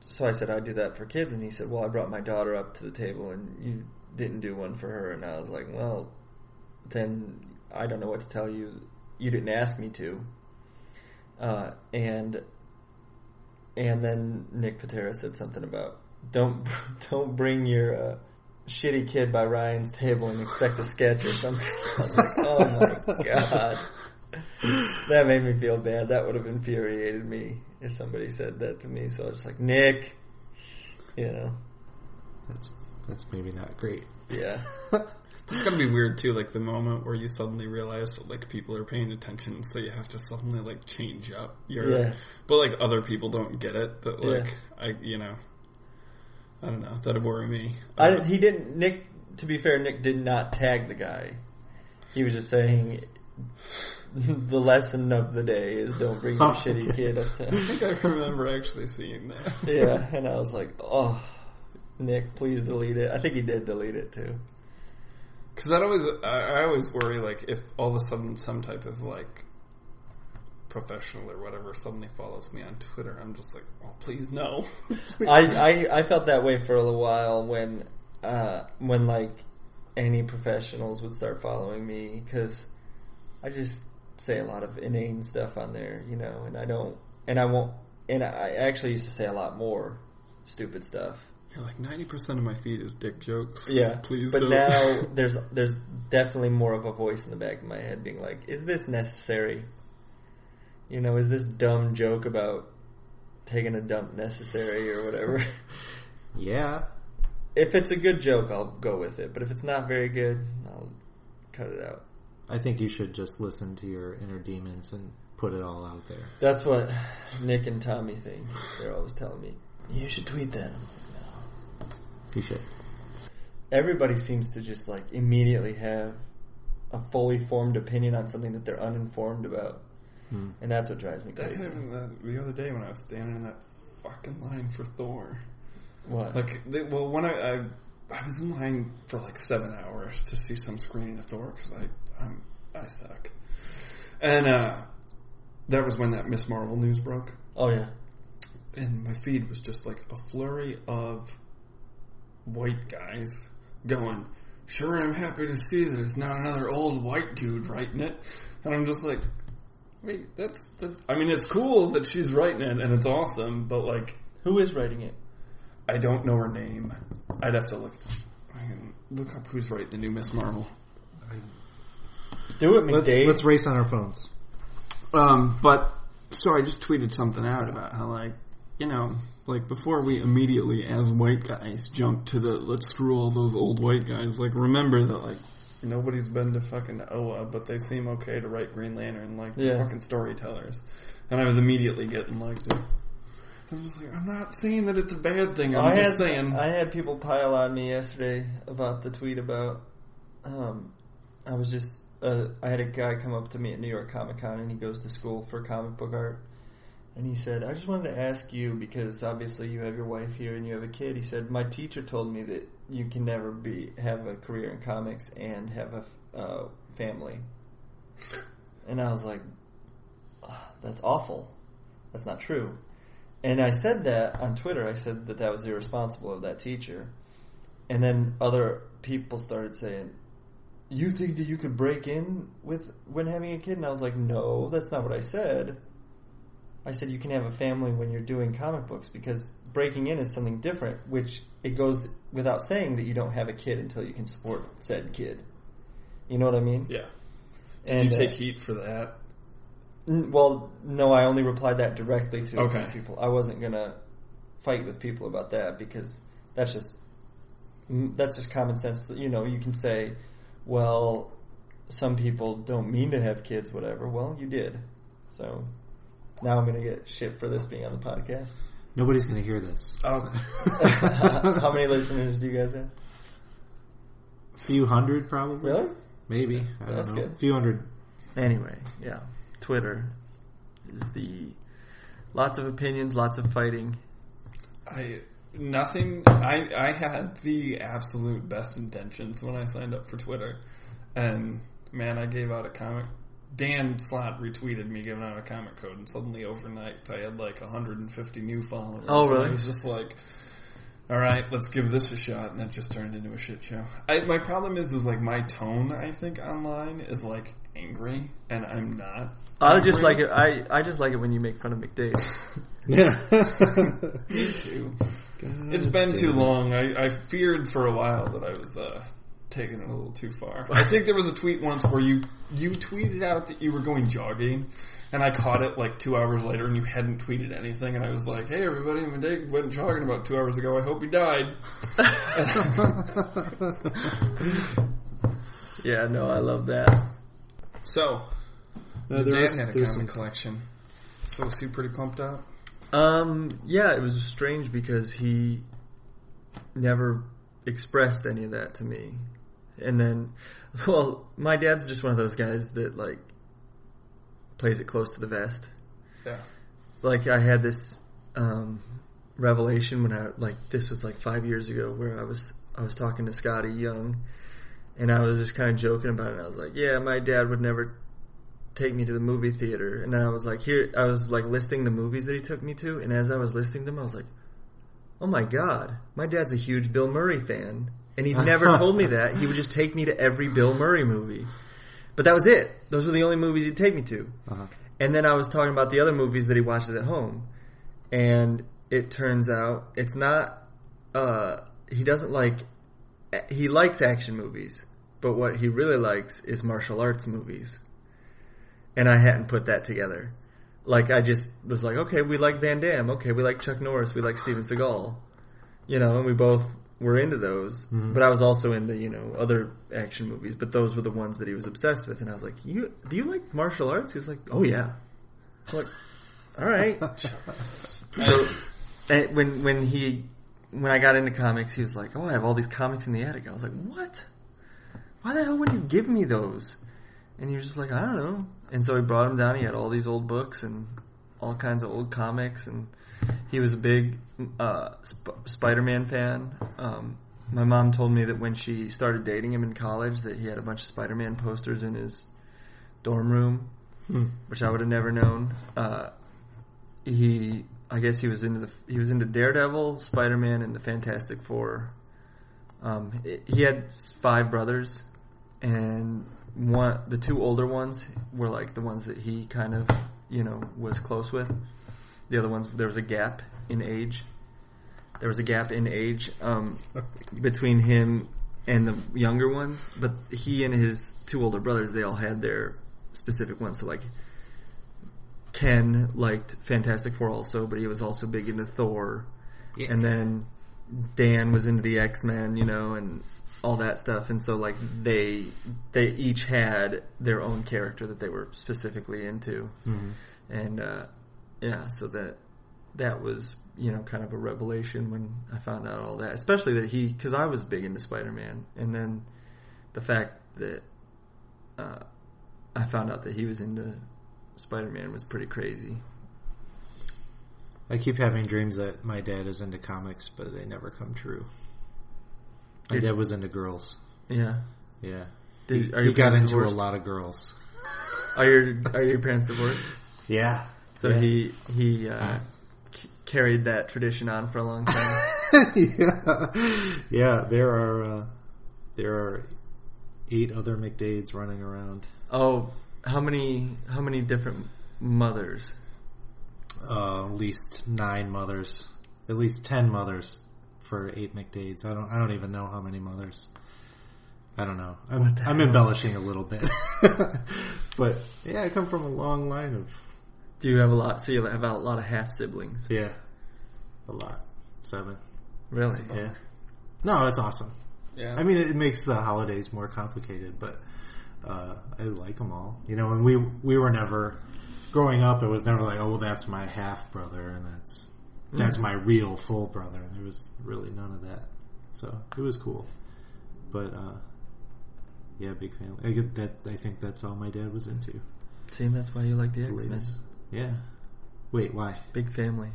so I said I'd do that for kids and he said, "Well, I brought my daughter up to the table and you didn't do one for her." And I was like, "Well, then I don't know what to tell you. You didn't ask me to." Uh, and and then Nick Pitarra said something about don't don't bring your uh, shitty kid by Ryan's table and expect a sketch or something. I like, oh my god, that made me feel bad. That would have infuriated me if somebody said that to me. So I was just like, Nick, you know, That's that's maybe not great. yeah, It's gotta be weird too, like the moment where you suddenly realize that like people are paying attention, so you have to suddenly like change up your. Yeah. But like other people don't get it. That Yeah. like I, you know, I don't know. That'd worry me. I Uh, he didn't. Nick, to be fair, Nick did not tag the guy. He was just saying. The lesson of the day is don't bring your Oh, shitty kid up to. I think I remember actually seeing that. yeah, and I was like, oh, Nick, please delete it. I think he did delete it too. Because that always, I, I always worry like if all of a sudden some type of like professional or whatever suddenly follows me on Twitter, I'm just like, oh please no. I, I I felt that way for a little while when uh, when like any professionals would start following me because I just say a lot of inane stuff on there, you know, and I don't and I won't and I actually used to say a lot more stupid stuff. You're like ninety percent of my feed is dick jokes. Yeah, please. But don't. now there's there's definitely more of a voice in the back of my head being like, "Is this necessary? You know, is this dumb joke about taking a dump necessary or whatever?" Yeah, if it's a good joke, I'll go with it. But if it's not very good, I'll cut it out. I think you should just listen to your inner demons and put it all out there. That's what Nick and Tommy think. They're always telling me, "You should tweet that." You should. Everybody seems to just like immediately have a fully formed opinion on something that they're uninformed about. Hmm. And that's what drives me That crazy. happened the, the other day when I was standing in that fucking line for Thor. What? Like, they, well, when I, I I was in line for like seven hours to see some screening of Thor because I I'm, I suck, and uh, that was when that Ms. Marvel news broke, oh yeah. and my feed was just like a flurry of white guys going. Sure, I'm happy to see that it's not another old white dude writing it, and I'm just like, wait, that's that's. I mean, it's cool that she's writing it, and it's awesome, but like, Who is writing it? I don't know her name. I'd have to look. I can look up who's writing the new Ms. Marvel. Do it, Let's McDade. let's race on our phones. Um, but so I just tweeted something out about how like you know like before we immediately as white guys jump to the let's screw all those old white guys. Like remember that like nobody's been to fucking Oa, but they seem okay to write Green Lantern like they're Yeah. fucking storytellers. And I was immediately getting like, I was like, I'm not saying that it's a bad thing. I'm I just had, saying. I had people pile on me yesterday about the tweet about. Um, I was just. Uh, I had a guy come up to me at New York Comic Con, and he goes to school for comic book art. And he said, "I just wanted to ask you because obviously you have your wife here and you have a kid." He said, "My teacher told me that you can never be have a career in comics and have a uh, family." And I was like, "Ah, "That's awful. That's not true." And I said that on Twitter. I said that that was irresponsible of that teacher. And then other people started saying, "You think that you could break in with when having a kid?" And I was like, "No, that's not what I said." I said you can have a family when you're doing comic books because breaking in is something different, which it goes without saying that you don't have a kid until you can support said kid. You know what I mean? yeah. Did And, you take uh, heat for that? N- Well, no, I only replied that directly to Okay. people. I wasn't gonna fight with people about that because that's just mm, that's just common sense. You know, you can say, "Well, some people don't mean to have kids, whatever." Well, you did, so now I'm gonna get shit for this being on the podcast. Nobody's going to hear this. Oh, How many listeners do you guys have? A few hundred, probably. Really? Maybe. I don't That's know. good. A few hundred. Anyway, yeah, Twitter is the lots of opinions, lots of fighting. I nothing. I I had the absolute best intentions when I signed up for Twitter, and man, I gave out a comic. Dan Slott retweeted me giving out a comic code, and suddenly overnight I had like 150 new followers. Oh, really? And I was just like, all right, let's give this a shot, and that just turned into a shit show. I, my problem is, is like my tone. I think online is like angry, and I'm not. I just like it. I I just like it when you make fun of McDade. Yeah. Me too. It's been too long. I, I feared for a while that I was uh, taking it a little too far. I think there was a tweet once where you you tweeted out that you were going jogging, and I caught it like two hours later, and you hadn't tweeted anything, and I was like, "Hey, everybody, McDade went jogging about two hours ago. I hope he died." yeah, no, I love that. So, Uh, your there dad had a there's comic some- collection. So was he pretty pumped out? Um, yeah, it was strange because he never expressed any of that to me. And then, well, my dad's just one of those guys that like plays it close to the vest. Yeah. Like I had this um, revelation when I like this was like five years ago where I was I was talking to Skottie Young, and I was just kind of joking about it. And I was like, "Yeah, my dad would never take me to the movie theater." And I was like, "Here," I was like listing the movies that he took me to, and as I was listing them, I was like, "Oh my god, my dad's a huge Bill Murray fan." And he never told me that. He would just take me to every Bill Murray movie. But that was it. Those were the only movies he'd take me to. Uh-huh. And then I was talking about the other movies that he watches at home. And it turns out it's not, uh, he doesn't like, he likes action movies. But what he really likes is martial arts movies. And I hadn't put that together. Like I just was like, okay, we like Van Damme. Okay, we like Chuck Norris. We like Steven Seagal. You know, and we both were into those. Mm-hmm. But I was also into, you know, other action movies. But those were the ones that he was obsessed with. And I was like, you, do you like martial arts? He was like, oh yeah. I'm like, all right. so and when when he when I got into comics, he was like, "Oh, I have all these comics in the attic." I was like, "What? Why the hell would you give me those?" And he was just like, "I don't know." And so he brought him down. He had all these old books and all kinds of old comics, and he was a big uh, Sp- Spider-Man fan. Um, my mom told me that when she started dating him in college, that he had a bunch of Spider-Man posters in his dorm room, which I would have never known. Uh, he I guess he was into the he was into Daredevil, Spider Man, and the Fantastic Four. Um, it- he had five brothers, and one the two older ones were like the ones that he kind of you know was close with. The other ones there was a gap in age. There was a gap in age um, between him and the younger ones, but he and his two older brothers they all had their specific ones. So like Ken liked Fantastic Four also, but he was also big into Thor. Yeah. And then Dan was into the X Men, you know, and all that stuff, and so like they they each had their own character that they were specifically into, and uh, yeah, so that that was you know kind of a revelation when I found out all that, especially that he because I was big into Spider Man, and then the fact that uh, I found out that he was into Spider Man was pretty crazy. I keep having dreams that my dad is into comics, but they never come true. My dad was into girls. Yeah. Yeah. Did, He, are he your got into divorced? a lot of girls. Are your are your parents divorced? Yeah. So Yeah. he he uh, c- carried that tradition on for a long time. yeah. Yeah, there are uh, there are eight other McDades running around. oh, how many how many different mothers? Uh, at least nine mothers. At least ten mothers for eight McDades. I don't I don't even know how many mothers. I don't know. I'm I'm embellishing a little bit. but yeah, I come from a long line of Do you have a lot? So you have a lot of half siblings. yeah. A lot. Seven. Really? Yeah. No, that's awesome. Yeah. I mean, it makes the holidays more complicated, but uh, I like them all. You know, and we we were never growing up. It was never like, oh, well, that's my half brother, and that's that's my real full brother. There was really none of that, so it was cool. But uh, yeah, big family. I get that. I think that's all my dad was into. See, that's why you like the X Men. Yeah. Wait, why? Big family.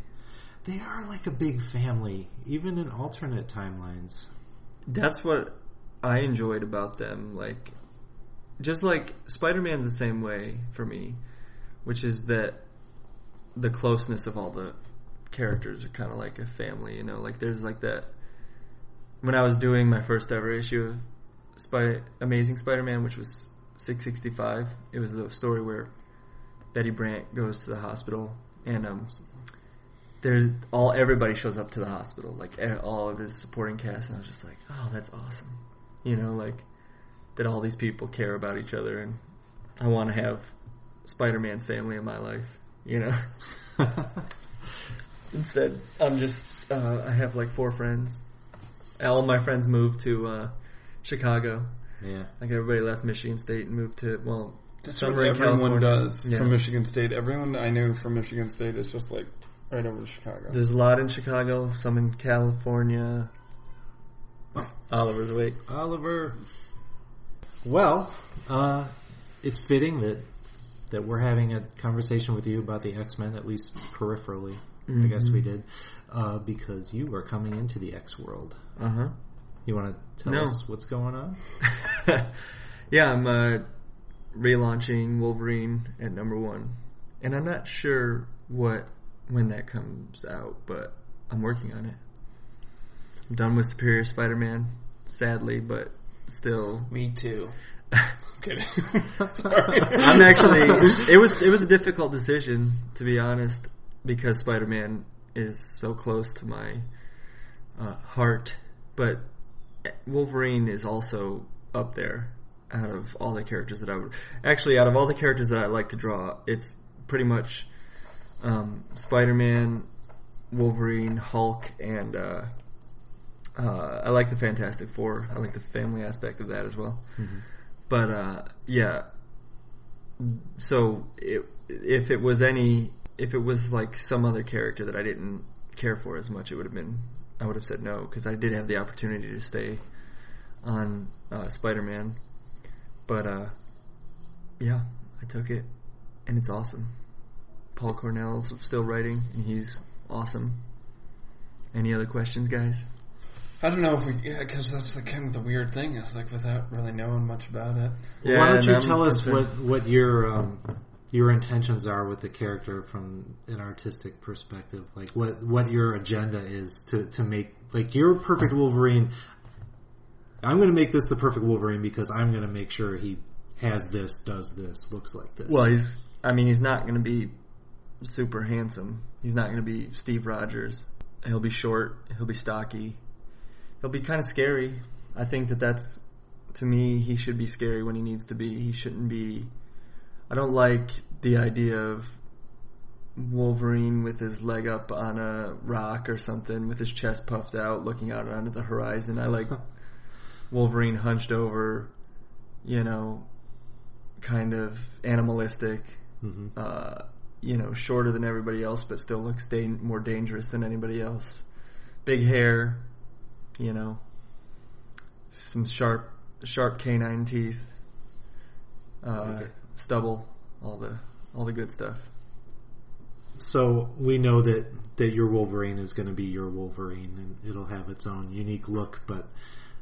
They are like a big family, even in alternate timelines. That's what I enjoyed about them. Like, just like Spider Man's the same way for me, which is that the closeness of all the characters are kind of like a family. You know, like there's like that. When I was doing my first ever issue of Spy- Amazing Spider Man, which was 665, it was the story where Betty Brant goes to the hospital and um, there's all everybody shows up to the hospital, like all of his supporting cast, and I was just like, oh, that's awesome. You know, like that all these people care about each other, and I want to have Spider-Man's family in my life. You know, instead I'm just uh, I have like four friends. All my friends moved to uh, Chicago. Yeah. Like everybody left Michigan State and moved to well, That's some what in everyone California. does Yeah. from Michigan State. Everyone I knew from Michigan State is just like right over to Chicago. There's a lot in Chicago, some in California. Oliver's awake. Oliver. Well, uh, it's fitting that that we're having a conversation with you about the X Men, at least peripherally. I guess we did, uh, because you are coming into the X world. Uh huh. You want to tell No. us what's going on? yeah, I'm uh, relaunching Wolverine at number one, and I'm not sure what when that comes out, but I'm working on it. I'm done with Superior Spider-Man, sadly, but still. Me too. I'm kidding. Sorry. I'm actually. It was it was a difficult decision to be honest because Spider-Man is so close to my uh, heart, but Wolverine is also up there out of all the characters that I would actually out of all the characters that I like to draw. It's pretty much um, Spider-Man, Wolverine, Hulk, and uh, uh, I like the Fantastic Four. I like the family aspect of that as well. But uh, yeah, so it, if it was any, if it was like some other character that I didn't care for as much, it would have been. I would have said no because I did have the opportunity to stay on uh, Spider-Man, but uh, yeah, I took it, and it's awesome. Paul Cornell's still writing, and he's awesome. Any other questions, guys? I don't know if we, yeah, because that's the kind of the weird thing is like without really knowing much about it. Why don't you I'm tell us concerned- what what your um, your intentions are with the character from an artistic perspective? Like what what your agenda is to to make like your perfect Wolverine. I'm going to make this the perfect Wolverine because I'm going to make sure he has this, does this, looks like this. Well, he's. I mean, he's not going to be super handsome. He's not going to be Steve Rogers. He'll be short. He'll be stocky. He'll be kind of scary. I think that that's to me. He should be scary when he needs to be. He shouldn't be. I don't like the idea of Wolverine with his leg up on a rock or something, with his chest puffed out, looking out onto the horizon. I like. Wolverine hunched over, you know, kind of animalistic, hmm uh, you know, shorter than everybody else, but still looks da- more dangerous than anybody else. Big hair, you know, some sharp, sharp canine teeth, uh, Okay. Stubble, all the, all the good stuff. So we know that that your Wolverine is going to be your Wolverine, and it'll have its own unique look. But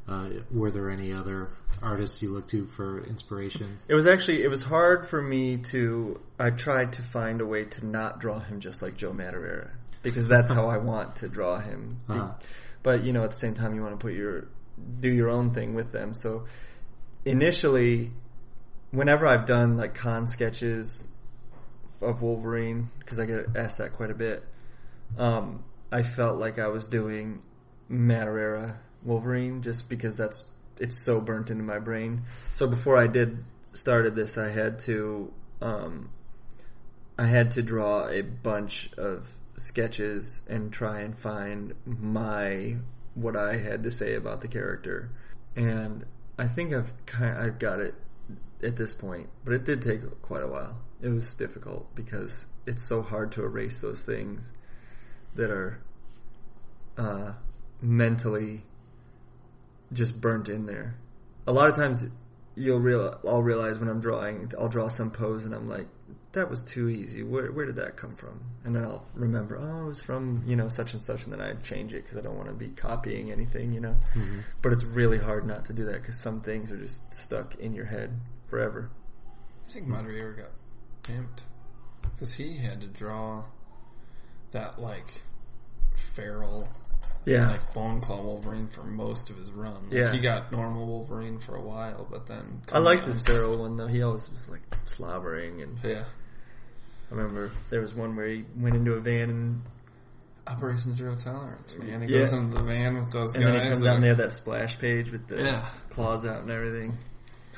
uh, were there any other artists you look to for inspiration? It was actually it was hard for me to. I tried to find a way to not draw him just like Joe Madureira because that's how I want to draw him. Uh-huh. But you know, at the same time, you want to put your do your own thing with them. So initially, whenever I've done like con sketches of Wolverine, because I get asked that quite a bit, um, I felt like I was doing Madureira Wolverine just because that's it's so burnt into my brain. So before I did started this, I had to um, I had to draw a bunch of sketches and try and find my what I had to say about the character, and I think I've kind of, I've got it at this point, but it did take quite a while. It was difficult because it's so hard to erase those things that are uh, mentally just burnt in there. A lot of times you'll real I'll realize when I'm drawing I'll draw some pose and I'm like that was too easy. Where where did that come from? And then I'll remember oh it was from you know such and such and then I change it because I don't want to be copying anything you know. But it's really hard not to do that because some things are just stuck in your head forever. I think Madureira got pimped because he had to draw that like feral, Yeah. like bone claw Wolverine for most of his run. Like, Yeah. he got normal Wolverine for a while, but then I liked this feral one though. He always was like slobbering and Yeah, I remember there was one where he went into a van and, Operation Zero Tolerance. Man, he Yeah. goes into the van with those and guys. then he comes that down are- there that splash page with the Yeah. claws out and everything.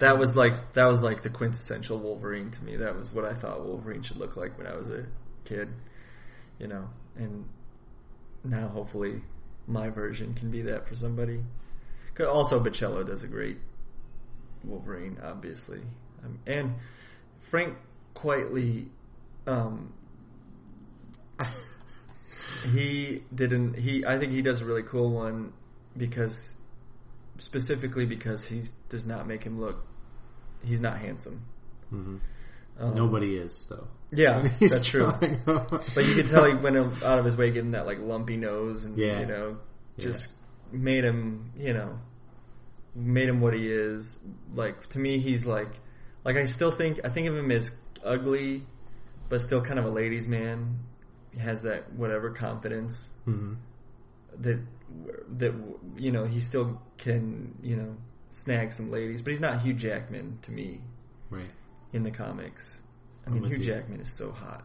That was like that was like the quintessential Wolverine to me. That was what I thought Wolverine should look like when I was a kid, you know. And now hopefully my version can be that for somebody. Also, Bachalo does a great Wolverine, obviously, um, and Frank Quitely. Um, he didn't. He I think he does a really cool one because specifically because he does not make him look. He's not handsome. Mhm. Um, Nobody is though. Yeah, that's true. But you can tell he went out of his way getting that like lumpy nose and Yeah. you know just made him you know made him what he is. Like to me, he's like like I still think I think of him as ugly, but still kind of a ladies' man. He has that whatever confidence Mhm. that that you know he still can you know snag some ladies, but he's not Hugh Jackman to me Right. in the comics. I mean, Hugh you. Jackman is so hot.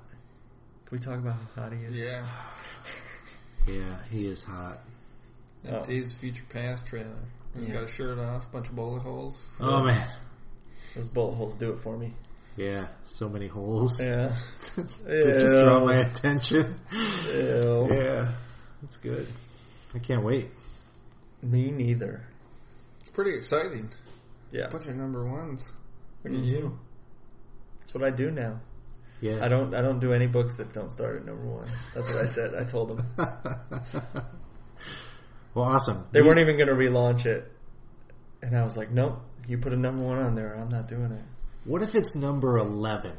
Can we talk about how hot he is? Yeah, Yeah, he is hot. that Oh. Days of Future Past trailer. He's Yeah. got a shirt off, bunch of bullet holes. Oh man. Those bullet holes do it for me. Yeah, so many holes. Yeah. They just draw my attention. Ew. Yeah, that's good. I can't wait. Me neither. It's pretty exciting. Yeah. A Bunch of number ones. What do you? That's what I do now. Yeah. I don't. I don't do any books that don't start at number one. That's what I said. I told them well, awesome. they You- weren't even going to relaunch it, and I was like, "Nope, you put a number one on there. I'm not doing it." What if it's number eleven?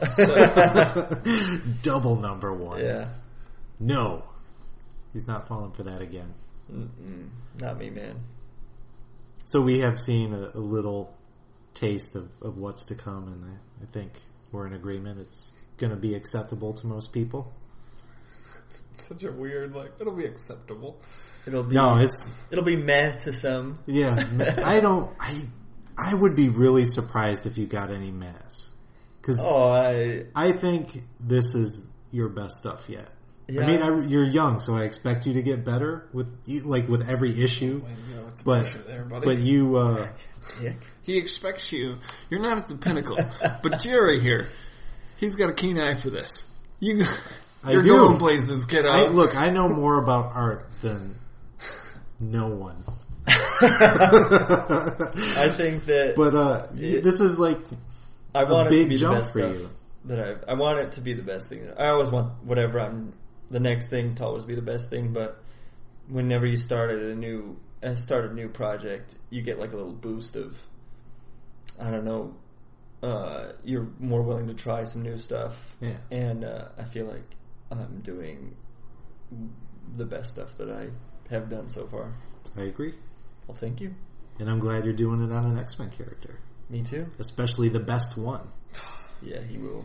Double number one. Yeah. No, he's not falling for that again. Mm-mm. Not me, man. So we have seen a, a little taste of, of what's to come, and I, I think we're in agreement. It's going to be acceptable to most people. Such a weird, like, it'll be acceptable. It'll be. No, it's It'll be meh to some. yeah. I don't. I I would be really surprised if you got any mess because Oh, I. I think this is your best stuff yet. Yeah. I mean, I, you're young, so I expect you to get better with like with every issue. Way to go with the But there, buddy. but you, uh, Dick. he expects you. You're not at the pinnacle, but Jerry here, he's got a keen eye for this. You, I you're do. going places, kiddo. I, look, I know more about art than no one. I think that but uh, this is like I want it to big be the jump best for stuff you. that I I want it to be the best thing. I always want whatever I'm the next thing to always be the best thing, but whenever you started a new uh, start a new project, you get like a little boost of I don't know. Uh, you're more willing to try some new stuff, Yeah. and uh, I feel like I'm doing the best stuff that I have done so far. I agree, Well, thank you. and I'm glad you're doing it on an X Men character, Me too. especially the best one. Yeah, he will.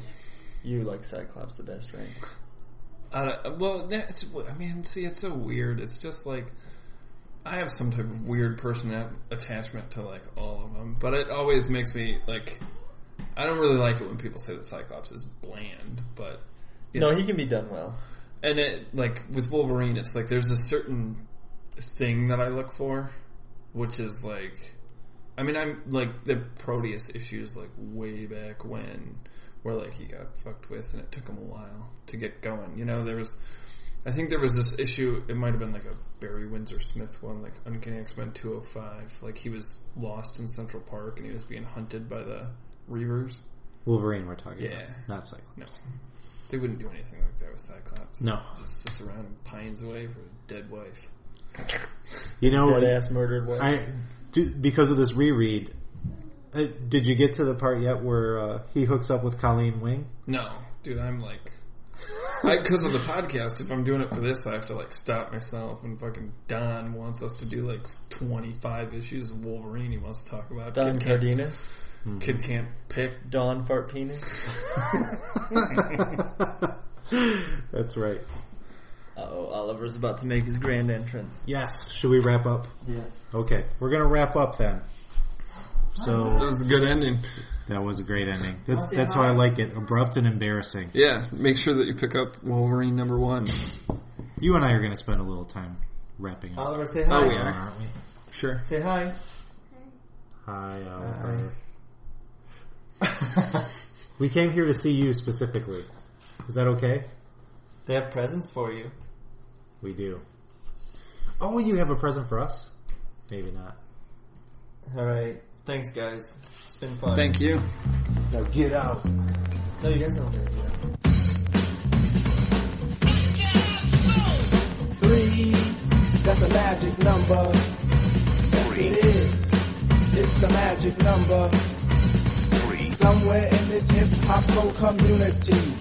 You like Cyclops the best, right? Uh, well, that's. I mean, see, it's so weird. It's just like I have some type of weird person attachment to like all of them, but it always makes me like. I don't really like it when people say that Cyclops is bland, but No, know, he can be done well. and it like with Wolverine, it's like there's a certain thing that I look for, which is like, I mean, I'm like the Proteus issues, like way back when, where like he got fucked with, and it took him a while to get going. You know, there was, I think there was this issue. It might have been like a Barry Windsor Smith one, like Uncanny X Men 205. Like he was lost in Central Park, and he was being hunted by the Reavers. Wolverine, we're talking Yeah. about, not Cyclops. No. They wouldn't do anything like that with Cyclops. No. Just sits around and pines away for his dead wife. You know, Dead ass murdered wife. I do, because of this reread. Uh, did you get to the part yet where uh, he hooks up with Colleen Wing? No, dude, I'm like, because of the podcast. If I'm doing it for this, I have to like stop myself. And fucking Don wants us to do like 25 issues of Wolverine. He wants to talk about Don Kid Can't, Cardenas. Kid can't pick. Don Fart Penis. That's right. Oh, Oliver's about to make his grand entrance. Yes. Should we wrap up? Yeah. Okay, we're gonna wrap up then. That So was a good ending. that was a great ending. That's Okay, that's why I like it. Abrupt and embarrassing. Yeah, make sure that you pick up Wolverine number one. You and I are gonna spend a little time wrapping up. Oliver, say hi. Oh, we are. aren't we? Sure. Say hi. Hi, Oliver. We came here to see you specifically. Is that okay? They have presents for you. We do. Oh, you have a present for us? Maybe not. All right. Thanks, guys. It's been fun. Thank you. Now get out. No, you guys don't get out. Three, that's a magic number. Yes, it is. It's the magic number. Three. Somewhere in this hip hop soul community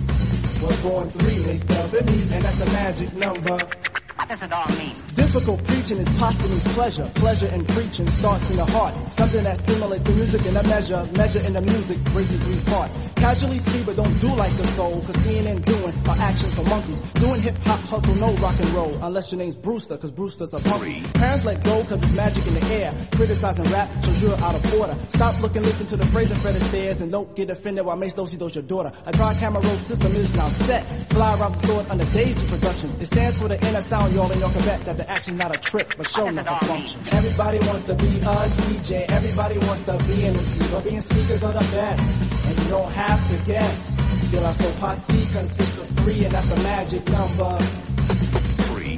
was born three, they spelled it me, and that's the magic number. What does it all mean? Difficult preaching is posthumous pleasure. Pleasure in preaching starts in the heart. Something that stimulates the music in a measure. Measure in the music, racing three parts. Casually see, but don't do like a soul. Cause seeing and doing are actions for monkeys. Doing hip hop hustle, no rock and roll. Unless your name's Brewster, cause Brewster's a punk. Parents let go cause it's magic in the air. Criticizing rap shows you're out of order. Stop looking, listen to the phrase and Fred Astaire and don't get offended while Mace Dosey does your daughter. A dry camera roll system is now set. Fly around the sword under Daisy Productions. It stands for the inner sound, y'all, y'all can bet that the action's not a trick, but show enough a function. Everybody wants to be a DJ. Everybody wants to be an MC. But being speakers are the best. And you don't have to guess. Still, our soul posse consists of three, and that's the magic number.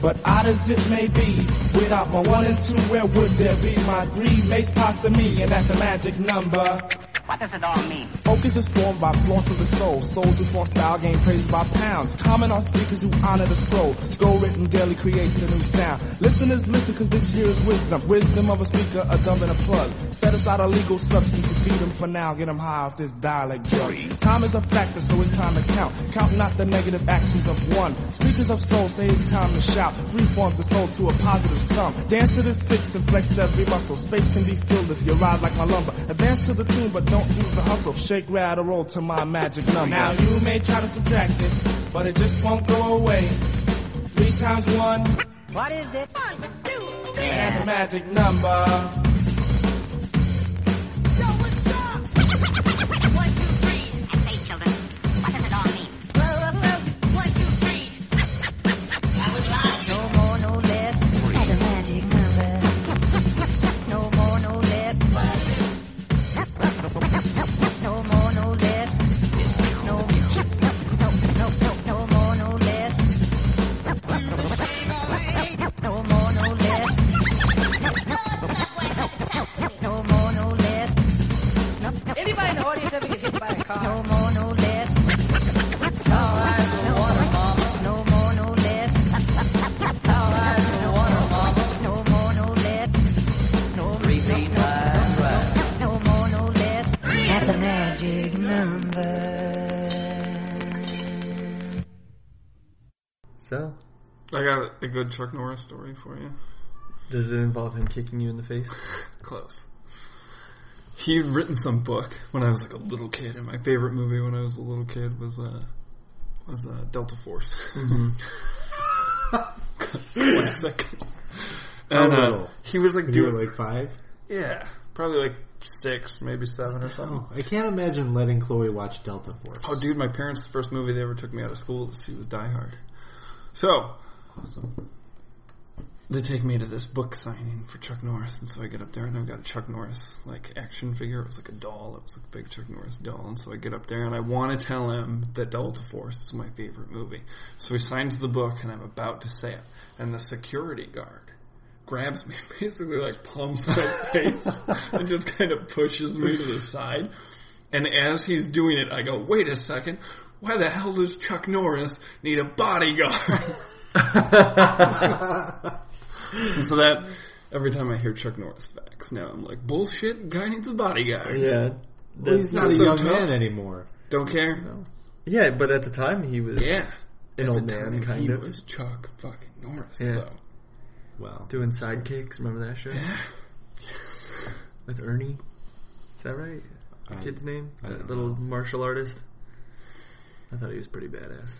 But odd as it may be, without my one and two, where would there be my three mates past me? And that's the magic number. What does it all mean? Focus is formed by flaunt of the soul. Souls who form style gain praise by pounds. Comment on speakers who honor the scroll. Scroll written daily creates a new sound. Listeners listen cause this here is wisdom. Wisdom of a speaker, a dumb and a plug. Set aside a legal substance to feed them for now. Get them high off this dialect drug. Time is a factor so it's time to count. Count not the negative actions of one. Speakers of soul say it's time to shout. Three forms the soul to a positive sum. Dance to this fix and flex every muscle. Space can be filled if you ride like my lumber. Advance to the tune but don't lose the hustle. Shake, rattle, roll to my magic number. Now you may try to subtract it, but it just won't go away. Three times one, What is it? One, two, three. that's a magic number. A good Chuck Norris story for you. does it involve him kicking you in the face? Close. He'd written some book when I was like a little kid, and my favorite movie when I was a little kid was uh was uh, Delta Force. Classic. And uh, he was like You were like five. yeah, probably like six, maybe seven or something. Oh, I can't imagine letting Chloe watch Delta Force. Oh, dude, my parents' the first movie they ever took me out of school to see was Die Hard. So Awesome. they take me to this book signing for Chuck Norris, and so I get up there and I've got a Chuck Norris like action figure. It was like a doll. It was like a big Chuck Norris doll, and so I get up there and I want to tell him that Delta Force is my favorite movie. So he signs the book, and I'm about to say it, and the security guard grabs me, basically like palms my face, and just kind of pushes me to the side. And as he's doing it, I go, "Wait a second, Why the hell does Chuck Norris need a bodyguard? And so that every time I hear Chuck Norris facts, now I'm like, bullshit. Guy needs a bodyguard. Yeah. Well, he's not a so young tough. man anymore. Don't care. Yeah, but at the time he was Yeah, an At old the man, time, kind he of. He was Chuck fucking Norris, Yeah. though. Well, Doing sidekicks, remember that show? Yeah. With Ernie? Is that right? The I- kid's name? I That little know. martial artist? I thought he was pretty badass.